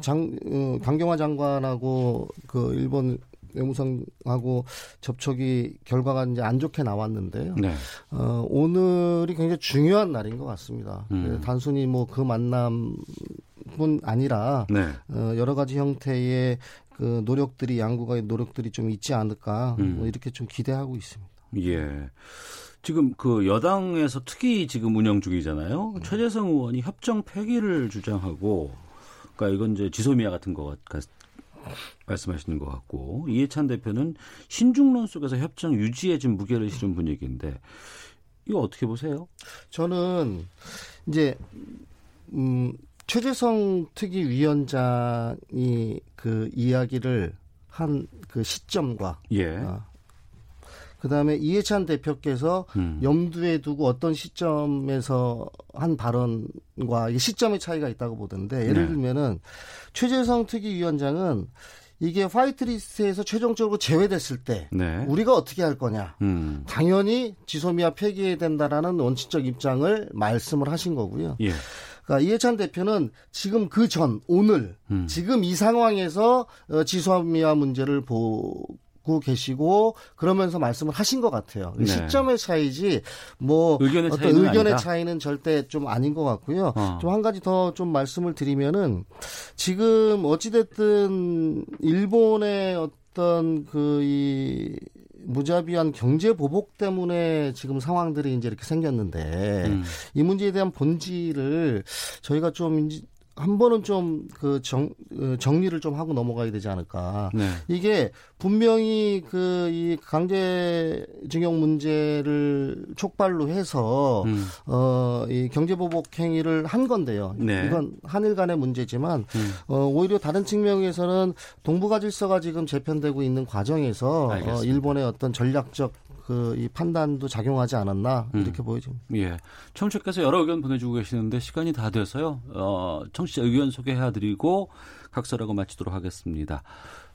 장, 어, 강경화 장관하고 그 일본 외무성하고 접촉이 결과가 이제 안 좋게 나왔는데요. 네. 어, 오늘이 굉장히 중요한 날인 것 같습니다. 음. 단순히 뭐 그 만남뿐 아니라 네. 어, 여러 가지 형태의 그 노력들이 양국의 노력들이 좀 있지 않을까 음. 뭐 이렇게 좀 기대하고 있습니다. 예. 지금 그 여당에서 특히 지금 운영 중이잖아요. 네. 최재성 의원이 협정 폐기를 주장하고, 그러니까 이건 이제 지소미아 같은 것 같, 말씀하시는 것 같고 이해찬 대표는 신중론 속에서 협정 유지에 좀 무게를 실은 분위기인데 이거 어떻게 보세요? 저는 이제 음 최재성 특위위원장이 그 이야기를 한 그 시점과 예. 어, 그다음에 이해찬 대표께서 음. 염두에 두고 어떤 시점에서 한 발언과 시점의 차이가 있다고 보던데 예를 네. 들면은 최재성 특위위원장은 이게 화이트리스트에서 최종적으로 제외됐을 때 네. 우리가 어떻게 할 거냐. 음. 당연히 지소미아 폐기해야 된다라는 원칙적 입장을 말씀을 하신 거고요. 예. 그러니까 이해찬 대표는 지금 그 전 오늘 음. 지금 이 상황에서 어, 지소미아 문제를 보 고 계시고 그러면서 말씀을 하신 것 같아요. 네. 시점의 차이지 뭐 의견의 어떤 차이는 의견의 아니다. 차이는 절대 좀 아닌 것 같고요. 어. 좀한 가지 더 좀 말씀을 드리면은 지금 어찌됐든 일본의 어떤 그이 무자비한 경제 보복 때문에 지금 상황들이 이제 이렇게 생겼는데 음. 이 문제에 대한 본질을 저희가 좀 한 번은 좀 그 정, 어, 정리를 좀 하고 넘어가야 되지 않을까. 네. 이게 분명히 그 이 강제징용 문제를 촉발로 해서 음. 어, 이 경제보복 행위를 한 건데요. 네. 이건 한일 간의 문제지만 음. 어, 오히려 다른 측면에서는 동북아 질서가 지금 재편되고 있는 과정에서 어, 알겠습니다. 일본의 어떤 전략적 그 이 판단도 작용하지 않았나 음. 이렇게 보여집니다. 예. 청취자께서 여러 의견 보내주고 계시는데 시간이 다 돼서요. 어, 청취자 의견 소개해드리고 각설하고 마치도록 하겠습니다.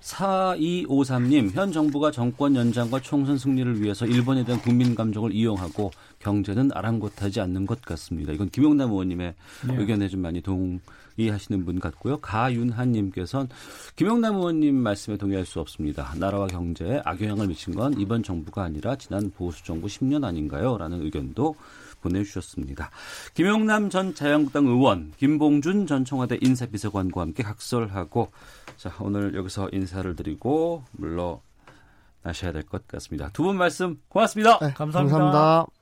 4253님, 현 정부가 정권 연장과 총선 승리를 위해서 일본에 대한 국민 감정을 이용하고 경제는 아랑곳하지 않는 것 같습니다. 이건 김용남 의원님의 네. 의견에 좀 많이 동 의하시는 분 같고요. 가윤한님께서는 김용남 의원님 말씀에 동의할 수 없습니다. 나라와 경제에 악영향을 미친 건 이번 정부가 아니라 지난 보수 정부 10년 아닌가요? 라는 의견도 보내주셨습니다. 김용남 전 자유한국당 의원, 김봉준 전 청와대 인사비서관과 함께 각설하고 자 오늘 여기서 인사를 드리고 물러 나셔야 될 것 같습니다. 두 분 말씀 고맙습니다. 네, 감사합니다. 감사합니다.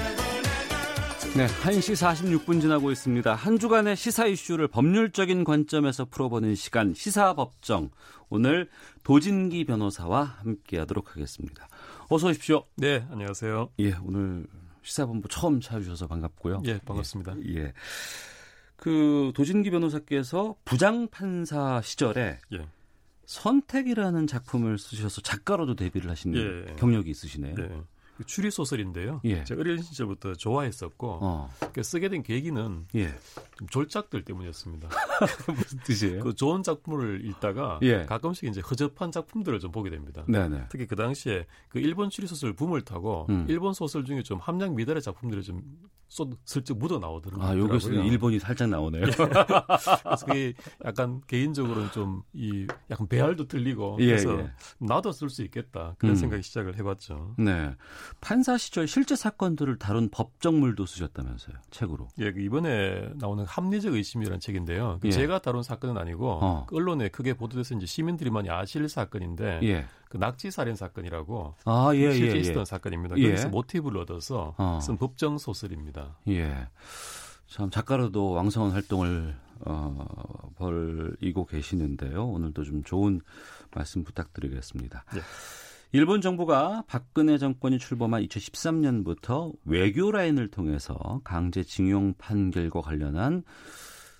네, 1시 46분 지나고 있습니다. 한 주간의 시사 이슈를 법률적인 관점에서 풀어보는 시간 시사법정. 오늘 도진기 변호사와 함께 하도록 하겠습니다. 어서 오십시오. 네, 안녕하세요. 예, 오늘 시사본부 처음 찾아주셔서 반갑고요. 예, 반갑습니다. 예. 예. 그 도진기 변호사께서 부장 판사 시절에 예. 선택이라는 작품을 쓰셔서 작가로도 데뷔를 하신 예. 경력이 있으시네요. 네. 그 추리 소설인데요. 예. 제가 어린 시절부터 좋아했었고 어. 그 쓰게 된 계기는 예. 좀 졸작들 때문이었습니다. [laughs] 무슨 뜻이에요? 그 좋은 작품을 읽다가 예. 가끔씩 이제 허접한 작품들을 좀 보게 됩니다. 네네. 특히 그 당시에 그 일본 추리 소설 붐을 타고 음. 일본 소설 중에 좀 함량 미달의 작품들이 좀 쏟, 슬쩍 묻어 나오더라고요. 아, 여기서 일본이 살짝 나오네요. [laughs] 그래서 그게 약간 개인적으로는 좀 이 약간 배알도 들리고 예, 그래서 예. 나도 쓸 수 있겠다 그런 음. 생각이 시작을 해봤죠. 네. 판사 시절 실제 사건들을 다룬 법정물도 쓰셨다면서요. 책으로. 예, 그 이번에 나오는 합리적 의심이라는 책인데요. 그 예. 제가 다룬 사건은 아니고 어. 그 언론에 크게 보도돼서 이제 시민들이 많이 아실 사건인데 예. 그 낙지 살인 사건이라고 아, 예, 실제 예, 예. 있었던 사건입니다. 예. 여기서 모티브를 얻어서 어. 쓴 법정 소설입니다. 예. 참 작가로도 왕성한 활동을 어, 벌이고 계시는데요. 오늘도 좀 좋은 말씀 부탁드리겠습니다. 예. 일본 정부가 박근혜 정권이 출범한 2013년부터 외교 라인을 통해서 강제 징용 판결과 관련한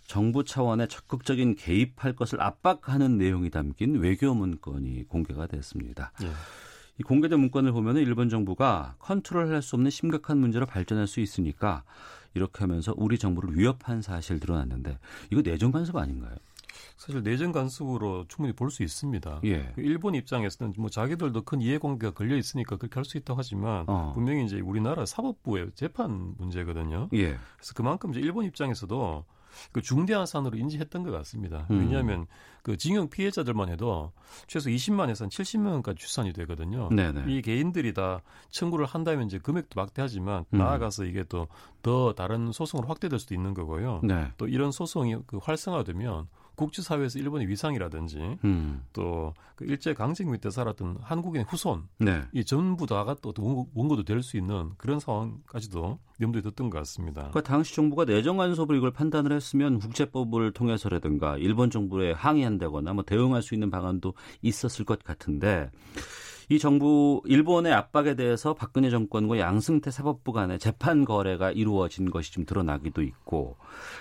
정부 차원의 적극적인 개입할 것을 압박하는 내용이 담긴 외교 문건이 공개가 됐습니다. 예. 이 공개된 문건을 보면 일본 정부가 컨트롤할 수 없는 심각한 문제로 발전할 수 있으니까 이렇게 하면서 우리 정부를 위협한 사실 드러났는데 이거 내정 간섭 아닌가요? 사실 내정 간섭으로 충분히 볼 수 있습니다. 예. 그 일본 입장에서는 뭐 자기들도 큰 이해관계가 걸려 있으니까 그렇게 할 수 있다고 하지만 어. 분명히 이제 우리나라 사법부의 재판 문제거든요. 예. 그래서 그만큼 이제 일본 입장에서도 그 중대한 사안으로 인지했던 것 같습니다. 음. 왜냐하면 그 징용 피해자들만 해도 최소 20만에서 한 70만 원까지 추산이 되거든요. 네네. 이 개인들이 다 청구를 한다면 이제 금액도 막대하지만 음. 나아가서 이게 또 더 다른 소송으로 확대될 수도 있는 거고요. 네. 또 이런 소송이 그 활성화되면 국제사회에서 일본의 위상이라든지 음. 또 그 일제 강점 밑에 살았던 한국인 후손 네. 이 전부 다가 또 원고, 원고도 될 수 있는 그런 상황까지도 염두에 뒀던 것 같습니다. 그러니까 당시 정부가 내정 간섭을 이걸 판단을 했으면 국제법을 통해서라든가 일본 정부에 항의한다거나 뭐 대응할 수 있는 방안도 있었을 것 같은데 이 정부 일본의 압박에 대해서 박근혜 정권과 양승태 사법부 간의 재판 거래가 이루어진 것이 좀 드러나기도 있고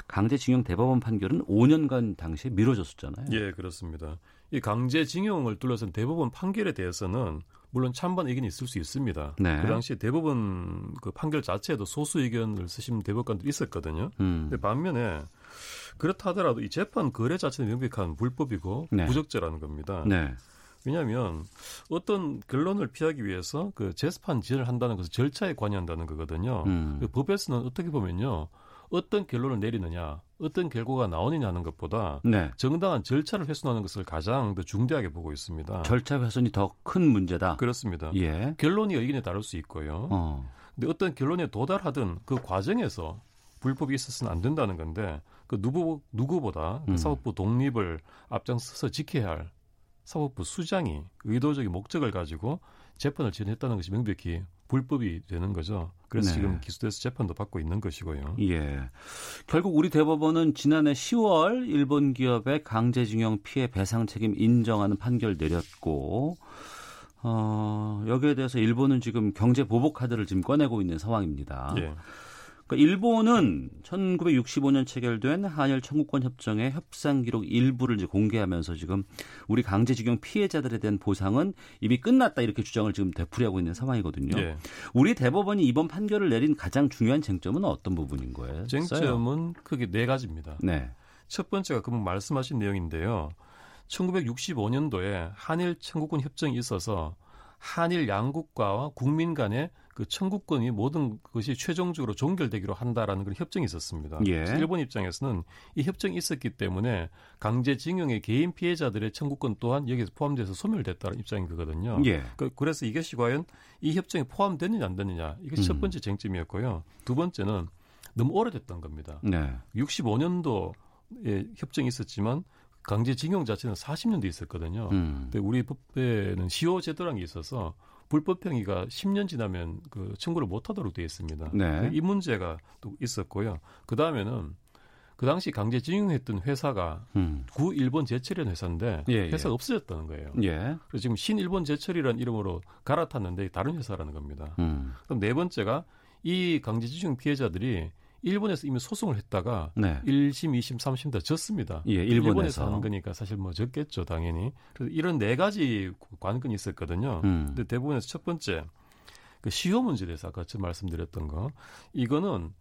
강제징용 대법원 판결은 5년간 당시에 미뤄졌었잖아요. 예, 그렇습니다. 이 강제징용을 둘러싼 대법원 판결에 대해서는 물론 찬반 의견이 있을 수 있습니다. 네. 그 당시에 대법원 그 판결 자체에도 소수 의견을 쓰신 대법관들이 있었거든요. 음. 근데 반면에 그렇다 하더라도 이 재판 거래 자체는 명백한 불법이고 네. 부적절한 겁니다. 네. 왜냐하면 어떤 결론을 피하기 위해서 그 재판 지연을 한다는 것은 절차에 관여한다는 거거든요. 음. 그 법에서는 어떻게 보면요, 어떤 결론을 내리느냐 어떤 결과가 나오느냐는 것보다 네. 정당한 절차를 훼손하는 것을 가장 더 중대하게 보고 있습니다. 절차 훼손이 더 큰 문제다. 그렇습니다. 예. 결론이 의견에 다를 수 있고요. 어. 근데 어떤 결론에 도달하든 그 과정에서 불법이 있었으면 안 된다는 건데 그 누구 누구보다 그 음. 사법부 독립을 앞장서서 지켜야 할 사법부 수장이 의도적인 목적을 가지고 재판을 진행했다는 것이 명백히 불법이 되는 거죠. 그래서 네. 지금 기소돼서 재판도 받고 있는 것이고요. 예. 결국 우리 대법원은 지난해 10월 일본 기업의 강제징용 피해 배상 책임 인정하는 판결 내렸고, 어, 여기에 대해서 일본은 지금 경제 보복 카드를 지금 꺼내고 있는 상황입니다. 예. 그러니까 일본은 1965년 체결된 한일 청구권 협정의 협상 기록 일부를 이제 공개하면서 지금 우리 강제징용 피해자들에 대한 보상은 이미 끝났다 이렇게 주장을 지금 되풀이하고 있는 상황이거든요. 예. 우리 대법원이 이번 판결을 내린 가장 중요한 쟁점은 어떤 부분인 거예요? 쟁점은 크게 네 가지입니다. 네. 첫 번째가 그분 말씀하신 내용인데요. 1965년도에 한일 청구권 협정이 있어서 한일 양국과 국민 간의 그 청구권이 모든 것이 최종적으로 종결되기로 한다라는 그런 협정이 있었습니다. 예. 일본 입장에서는 이 협정이 있었기 때문에 강제징용의 개인 피해자들의 청구권 또한 여기에서 포함돼서 소멸됐다는 입장인 거거든요. 예. 그, 래서 이것이 과연 이 협정에 포함됐느냐 안 됐느냐 이게 첫 음. 번째 쟁점이었고요. 두 번째는 너무 오래됐던 겁니다. 네. 65년도에 협정이 있었지만 강제징용 자체는 40년도 있었거든요. 음. 근데 우리 법에는 시효 제도라는 게 있어서 불법 행위가 10년 지나면 그 청구를 못 하도록 되어 있습니다. 네. 이 문제가 또 있었고요. 그 다음에는 그 당시 강제징용했던 회사가 음. 구 일본 제철이라는 회사인데 예, 예. 회사가 없어졌다는 거예요. 예. 그래서 지금 신일본 제철이라는 이름으로 갈아탔는데 다른 회사라는 겁니다. 음. 그럼 네 번째가 이 강제징용 피해자들이 일본에서 이미 소송을 했다가 네. 1심, 2심, 3심 다 졌습니다. 예, 일본에서. 일본에서 하는 거니까 사실 뭐 졌겠죠, 당연히. 그래서 이런 네 가지 관건이 있었거든요. 음. 근데 대부분에서 첫 번째 그 시효 문제에 대해서 아까 저 말씀드렸던 거 이거는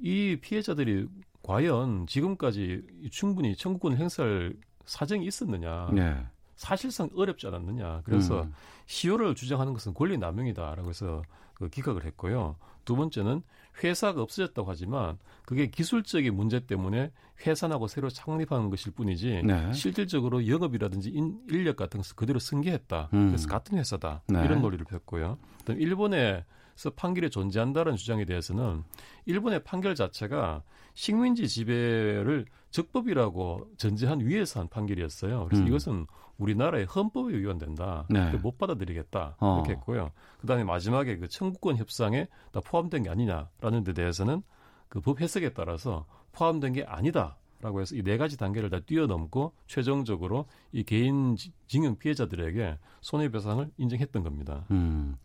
이 피해자들이 과연 지금까지 충분히 청구권 행사할 사정이 있었느냐. 네. 사실상 어렵지 않았느냐. 그래서 음. 시효를 주장하는 것은 권리 남용이다라고 해서 그 기각을 했고요. 두 번째는 회사가 없어졌다고 하지만 그게 기술적인 문제 때문에 회사나고 새로 창립하는 것일 뿐이지 네. 실질적으로 영업이라든지 인, 인력 같은 것을 그대로 승계했다. 음. 그래서 같은 회사다. 네. 이런 논리를 폈고요. 일본에서 판결이 존재한다는 주장에 대해서는 일본의 판결 자체가 식민지 지배를 적법이라고 전제한 위에서 한 판결이었어요. 그래서 음. 이것은 우리나라의 헌법에 위반된다. 네. 못 받아들이겠다. 어. 이렇게 했고요. 그다음에 마지막에 그 청구권 협상에 다 포함된 게 아니냐라는 데 대해서는 그 법 해석에 따라서 포함된 게 아니다 라고 해서 이 네 가지 단계를 다 뛰어넘고 최종적으로 이 개인 지- 징용 피해자들에게 손해배상을 인정했던 겁니다. 음.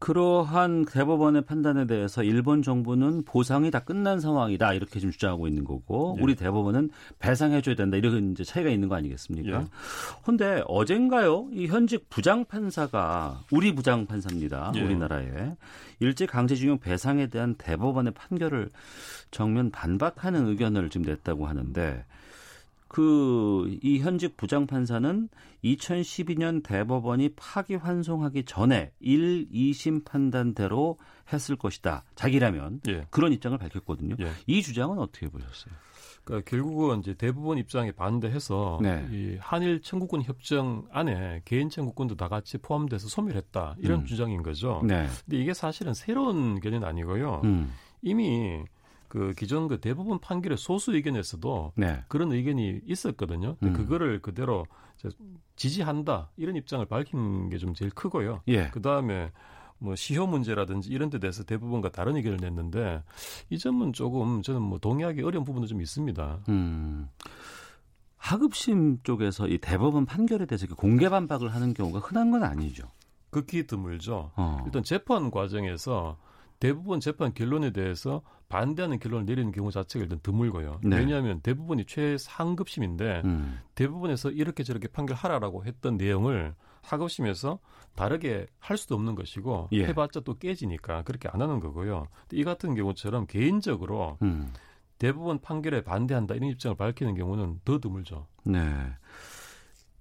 그러한 대법원의 판단에 대해서 일본 정부는 보상이 다 끝난 상황이다 이렇게 지금 주장하고 있는 거고 예. 우리 대법원은 배상해줘야 된다 이런 이제 차이가 있는 거 아니겠습니까? 예. 근데 어젠가요 이 현직 부장 판사가 우리 부장 판사입니다 예. 우리나라에 일제 강제징용 배상에 대한 대법원의 판결을 정면 반박하는 의견을 지금 냈다고 하는데 그 이 현직 부장 판사는 2012년 대법원이 파기 환송하기 전에 1, 2심 판단대로 했을 것이다. 자기라면 예. 그런 입장을 밝혔거든요. 예. 이 주장은 어떻게 보셨어요? 그러니까 결국은 이제 대부분 입장에 반대해서 네. 이 한일 청구권 협정 안에 개인 청구권도 다 같이 포함돼서 소멸했다 이런 음. 주장인 거죠. 네. 근데 이게 사실은 새로운 개념은 아니고요. 음. 이미 그 기존 그 대부분 판결의 소수 의견에서도 네. 그런 의견이 있었거든요. 음. 그거를 그대로 지지한다 이런 입장을 밝힌 게 좀 제일 크고요. 예. 그 다음에 뭐 시효 문제라든지 이런 데 대해서 대부분과 다른 의견을 냈는데 이 점은 조금 저는 뭐 동의하기 어려운 부분도 좀 있습니다. 음. 하급심 쪽에서 이 대법원 판결에 대해서 공개 반박을 하는 경우가 흔한 건 아니죠. 극히 드물죠. 어. 일단 재판 과정에서 대부분 재판 결론에 대해서 반대하는 결론을 내리는 경우 자체가 일단 드물고요. 네. 왜냐하면 대부분이 최상급심인데 음. 대부분에서 이렇게 저렇게 판결하라라고 했던 내용을 하급심에서 다르게 할 수도 없는 것이고 예. 해봤자 또 깨지니까 그렇게 안 하는 거고요. 이 같은 경우처럼 개인적으로 음. 대부분 판결에 반대한다 이런 입장을 밝히는 경우는 더 드물죠. 네.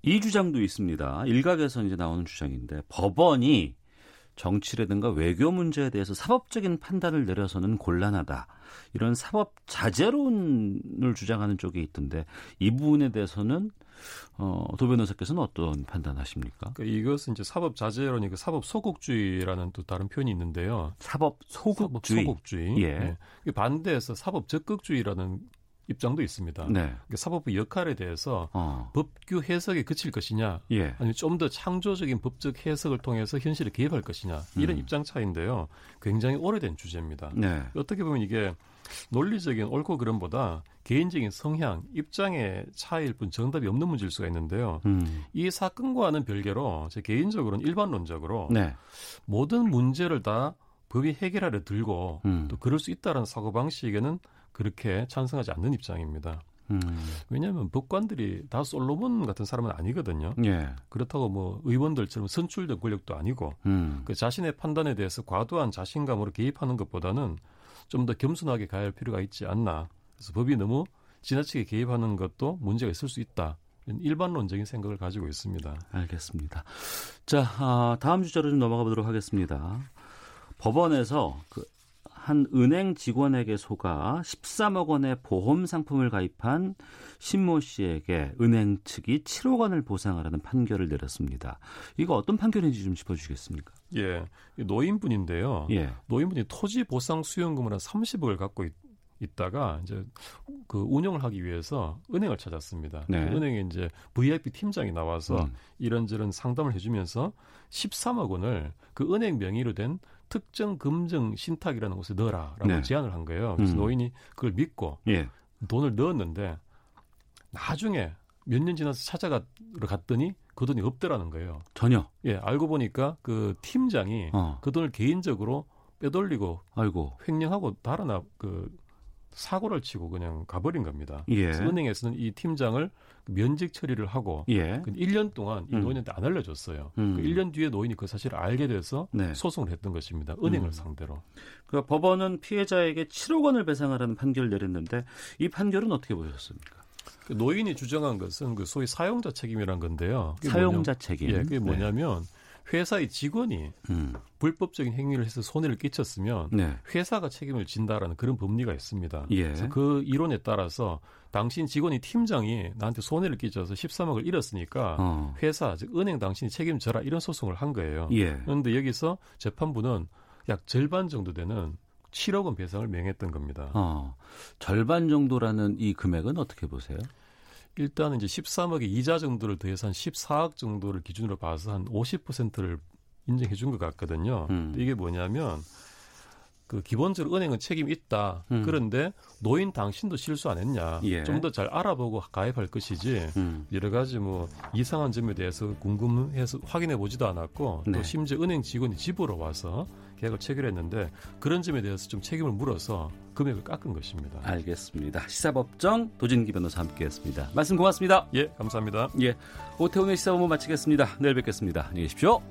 이 주장도 있습니다. 일각에서 이제 나오는 주장인데 법원이 정치라든가 외교 문제에 대해서 사법적인 판단을 내려서는 곤란하다. 이런 사법 자제론을 주장하는 쪽이 있던데 이 부분에 대해서는 어, 도 변호사께서는 어떤 판단하십니까? 그러니까 이것은 이제 사법 자제론이 그 사법 소극주의라는 또 다른 표현이 있는데요. 사법 소극주의. 사법 소극주의. 예. 네. 반대해서 사법 적극주의라는 입장도 있습니다. 네. 그러니까 사법부 역할에 대해서 어. 법규 해석에 그칠 것이냐, 예. 아니면 좀 더 창조적인 법적 해석을 통해서 현실에 개입할 것이냐 이런 음. 입장 차인데요. 굉장히 오래된 주제입니다. 네. 어떻게 보면 이게 논리적인 옳고 그름보다 개인적인 성향, 입장의 차이일 뿐 정답이 없는 문제일 수가 있는데요. 음. 이 사건과는 별개로 제 개인적으로는 일반론적으로 네. 모든 문제를 다 법이 해결하려 들고 음. 또 그럴 수 있다는 사고 방식에는 그렇게 찬성하지 않는 입장입니다. 음. 왜냐하면 법관들이 다 솔로몬 같은 사람은 아니거든요. 예. 그렇다고 뭐 의원들처럼 선출된 권력도 아니고 음. 그 자신의 판단에 대해서 과도한 자신감으로 개입하는 것보다는 좀 더 겸손하게 가야 할 필요가 있지 않나. 그래서 법이 너무 지나치게 개입하는 것도 문제가 있을 수 있다. 이런 일반론적인 생각을 가지고 있습니다. 알겠습니다. 자, 아, 다음 주제로 좀 넘어가 보도록 하겠습니다. 법원에서 그 한 은행 직원에게 속아 13억 원의 보험 상품을 가입한 신모 씨에게 은행 측이 7억 원을 보상하라는 판결을 내렸습니다. 이거 어떤 판결인지 좀 짚어주시겠습니까? 예, 이 노인분인데요. 예. 노인분이 토지 보상 수용금을 한 30억을 갖고 있, 있다가 이제 그 운영을 하기 위해서 은행을 찾았습니다. 네. 그 은행에 이제 VIP 팀장이 나와서 음. 이런저런 상담을 해주면서 13억 원을 그 은행 명의로 된 특정 금정 신탁이라는 곳에 넣어라라고 네. 제안을 한 거예요. 그래서 음. 노인이 그걸 믿고 예. 돈을 넣었는데 나중에 몇 년 지나서 찾아가 갔더니 그 돈이 없더라는 거예요. 전혀. 예, 알고 보니까 그 팀장이 어. 그 돈을 개인적으로 빼돌리고 아이고. 횡령하고 달아나 그 사고를 치고 그냥 가버린 겁니다. 예. 그래서 은행에서는 이 팀장을 면직 처리를 하고 예. 그 1년 동안 이 음. 노인한테 안 알려줬어요. 음. 그 1년 뒤에 노인이 그 사실을 알게 돼서 네. 소송을 했던 것입니다. 은행을 음. 상대로. 그 법원은 피해자에게 7억 원을 배상하라는 판결을 내렸는데 이 판결은 어떻게 보셨습니까? 그 노인이 주장한 것은 그 소위 사용자 책임이란 건데요. 사용자 뭐냐- 책임. 예, 그게 네. 뭐냐면 회사의 직원이 음. 불법적인 행위를 해서 손해를 끼쳤으면 네. 회사가 책임을 진다라는 그런 법리가 있습니다. 예. 그래서 그 이론에 따라서 당신 직원이 팀장이 나한테 손해를 끼쳐서 13억을 잃었으니까 어. 회사 즉 은행 당신이 책임져라 이런 소송을 한 거예요. 예. 그런데 여기서 재판부는 약 절반 정도 되는 7억 원 배상을 명했던 겁니다. 어. 절반 정도라는 이 금액은 어떻게 보세요? 일단은 이제 13억의 이자 정도를 더해서 한 14억 정도를 기준으로 봐서 한 50%를 인정해 준 것 같거든요. 음. 이게 뭐냐면 그 기본적으로 은행은 책임이 있다. 음. 그런데 노인 당신도 실수 안 했냐. 예. 좀더 잘 알아보고 가입할 것이지. 음. 여러 가지 뭐 이상한 점에 대해서 궁금해서 확인해 보지도 않았고 네. 또 심지어 은행 직원이 집으로 와서 계약을 체결했는데 그런 점에 대해서 좀 책임을 물어서 금액을 깎은 것입니다. 알겠습니다. 시사법정 도진기 변호사 함께했습니다. 말씀 고맙습니다. 예, 감사합니다. 예, 오태훈의 시사본부 마치겠습니다. 내일 뵙겠습니다. 안녕히 계십시오.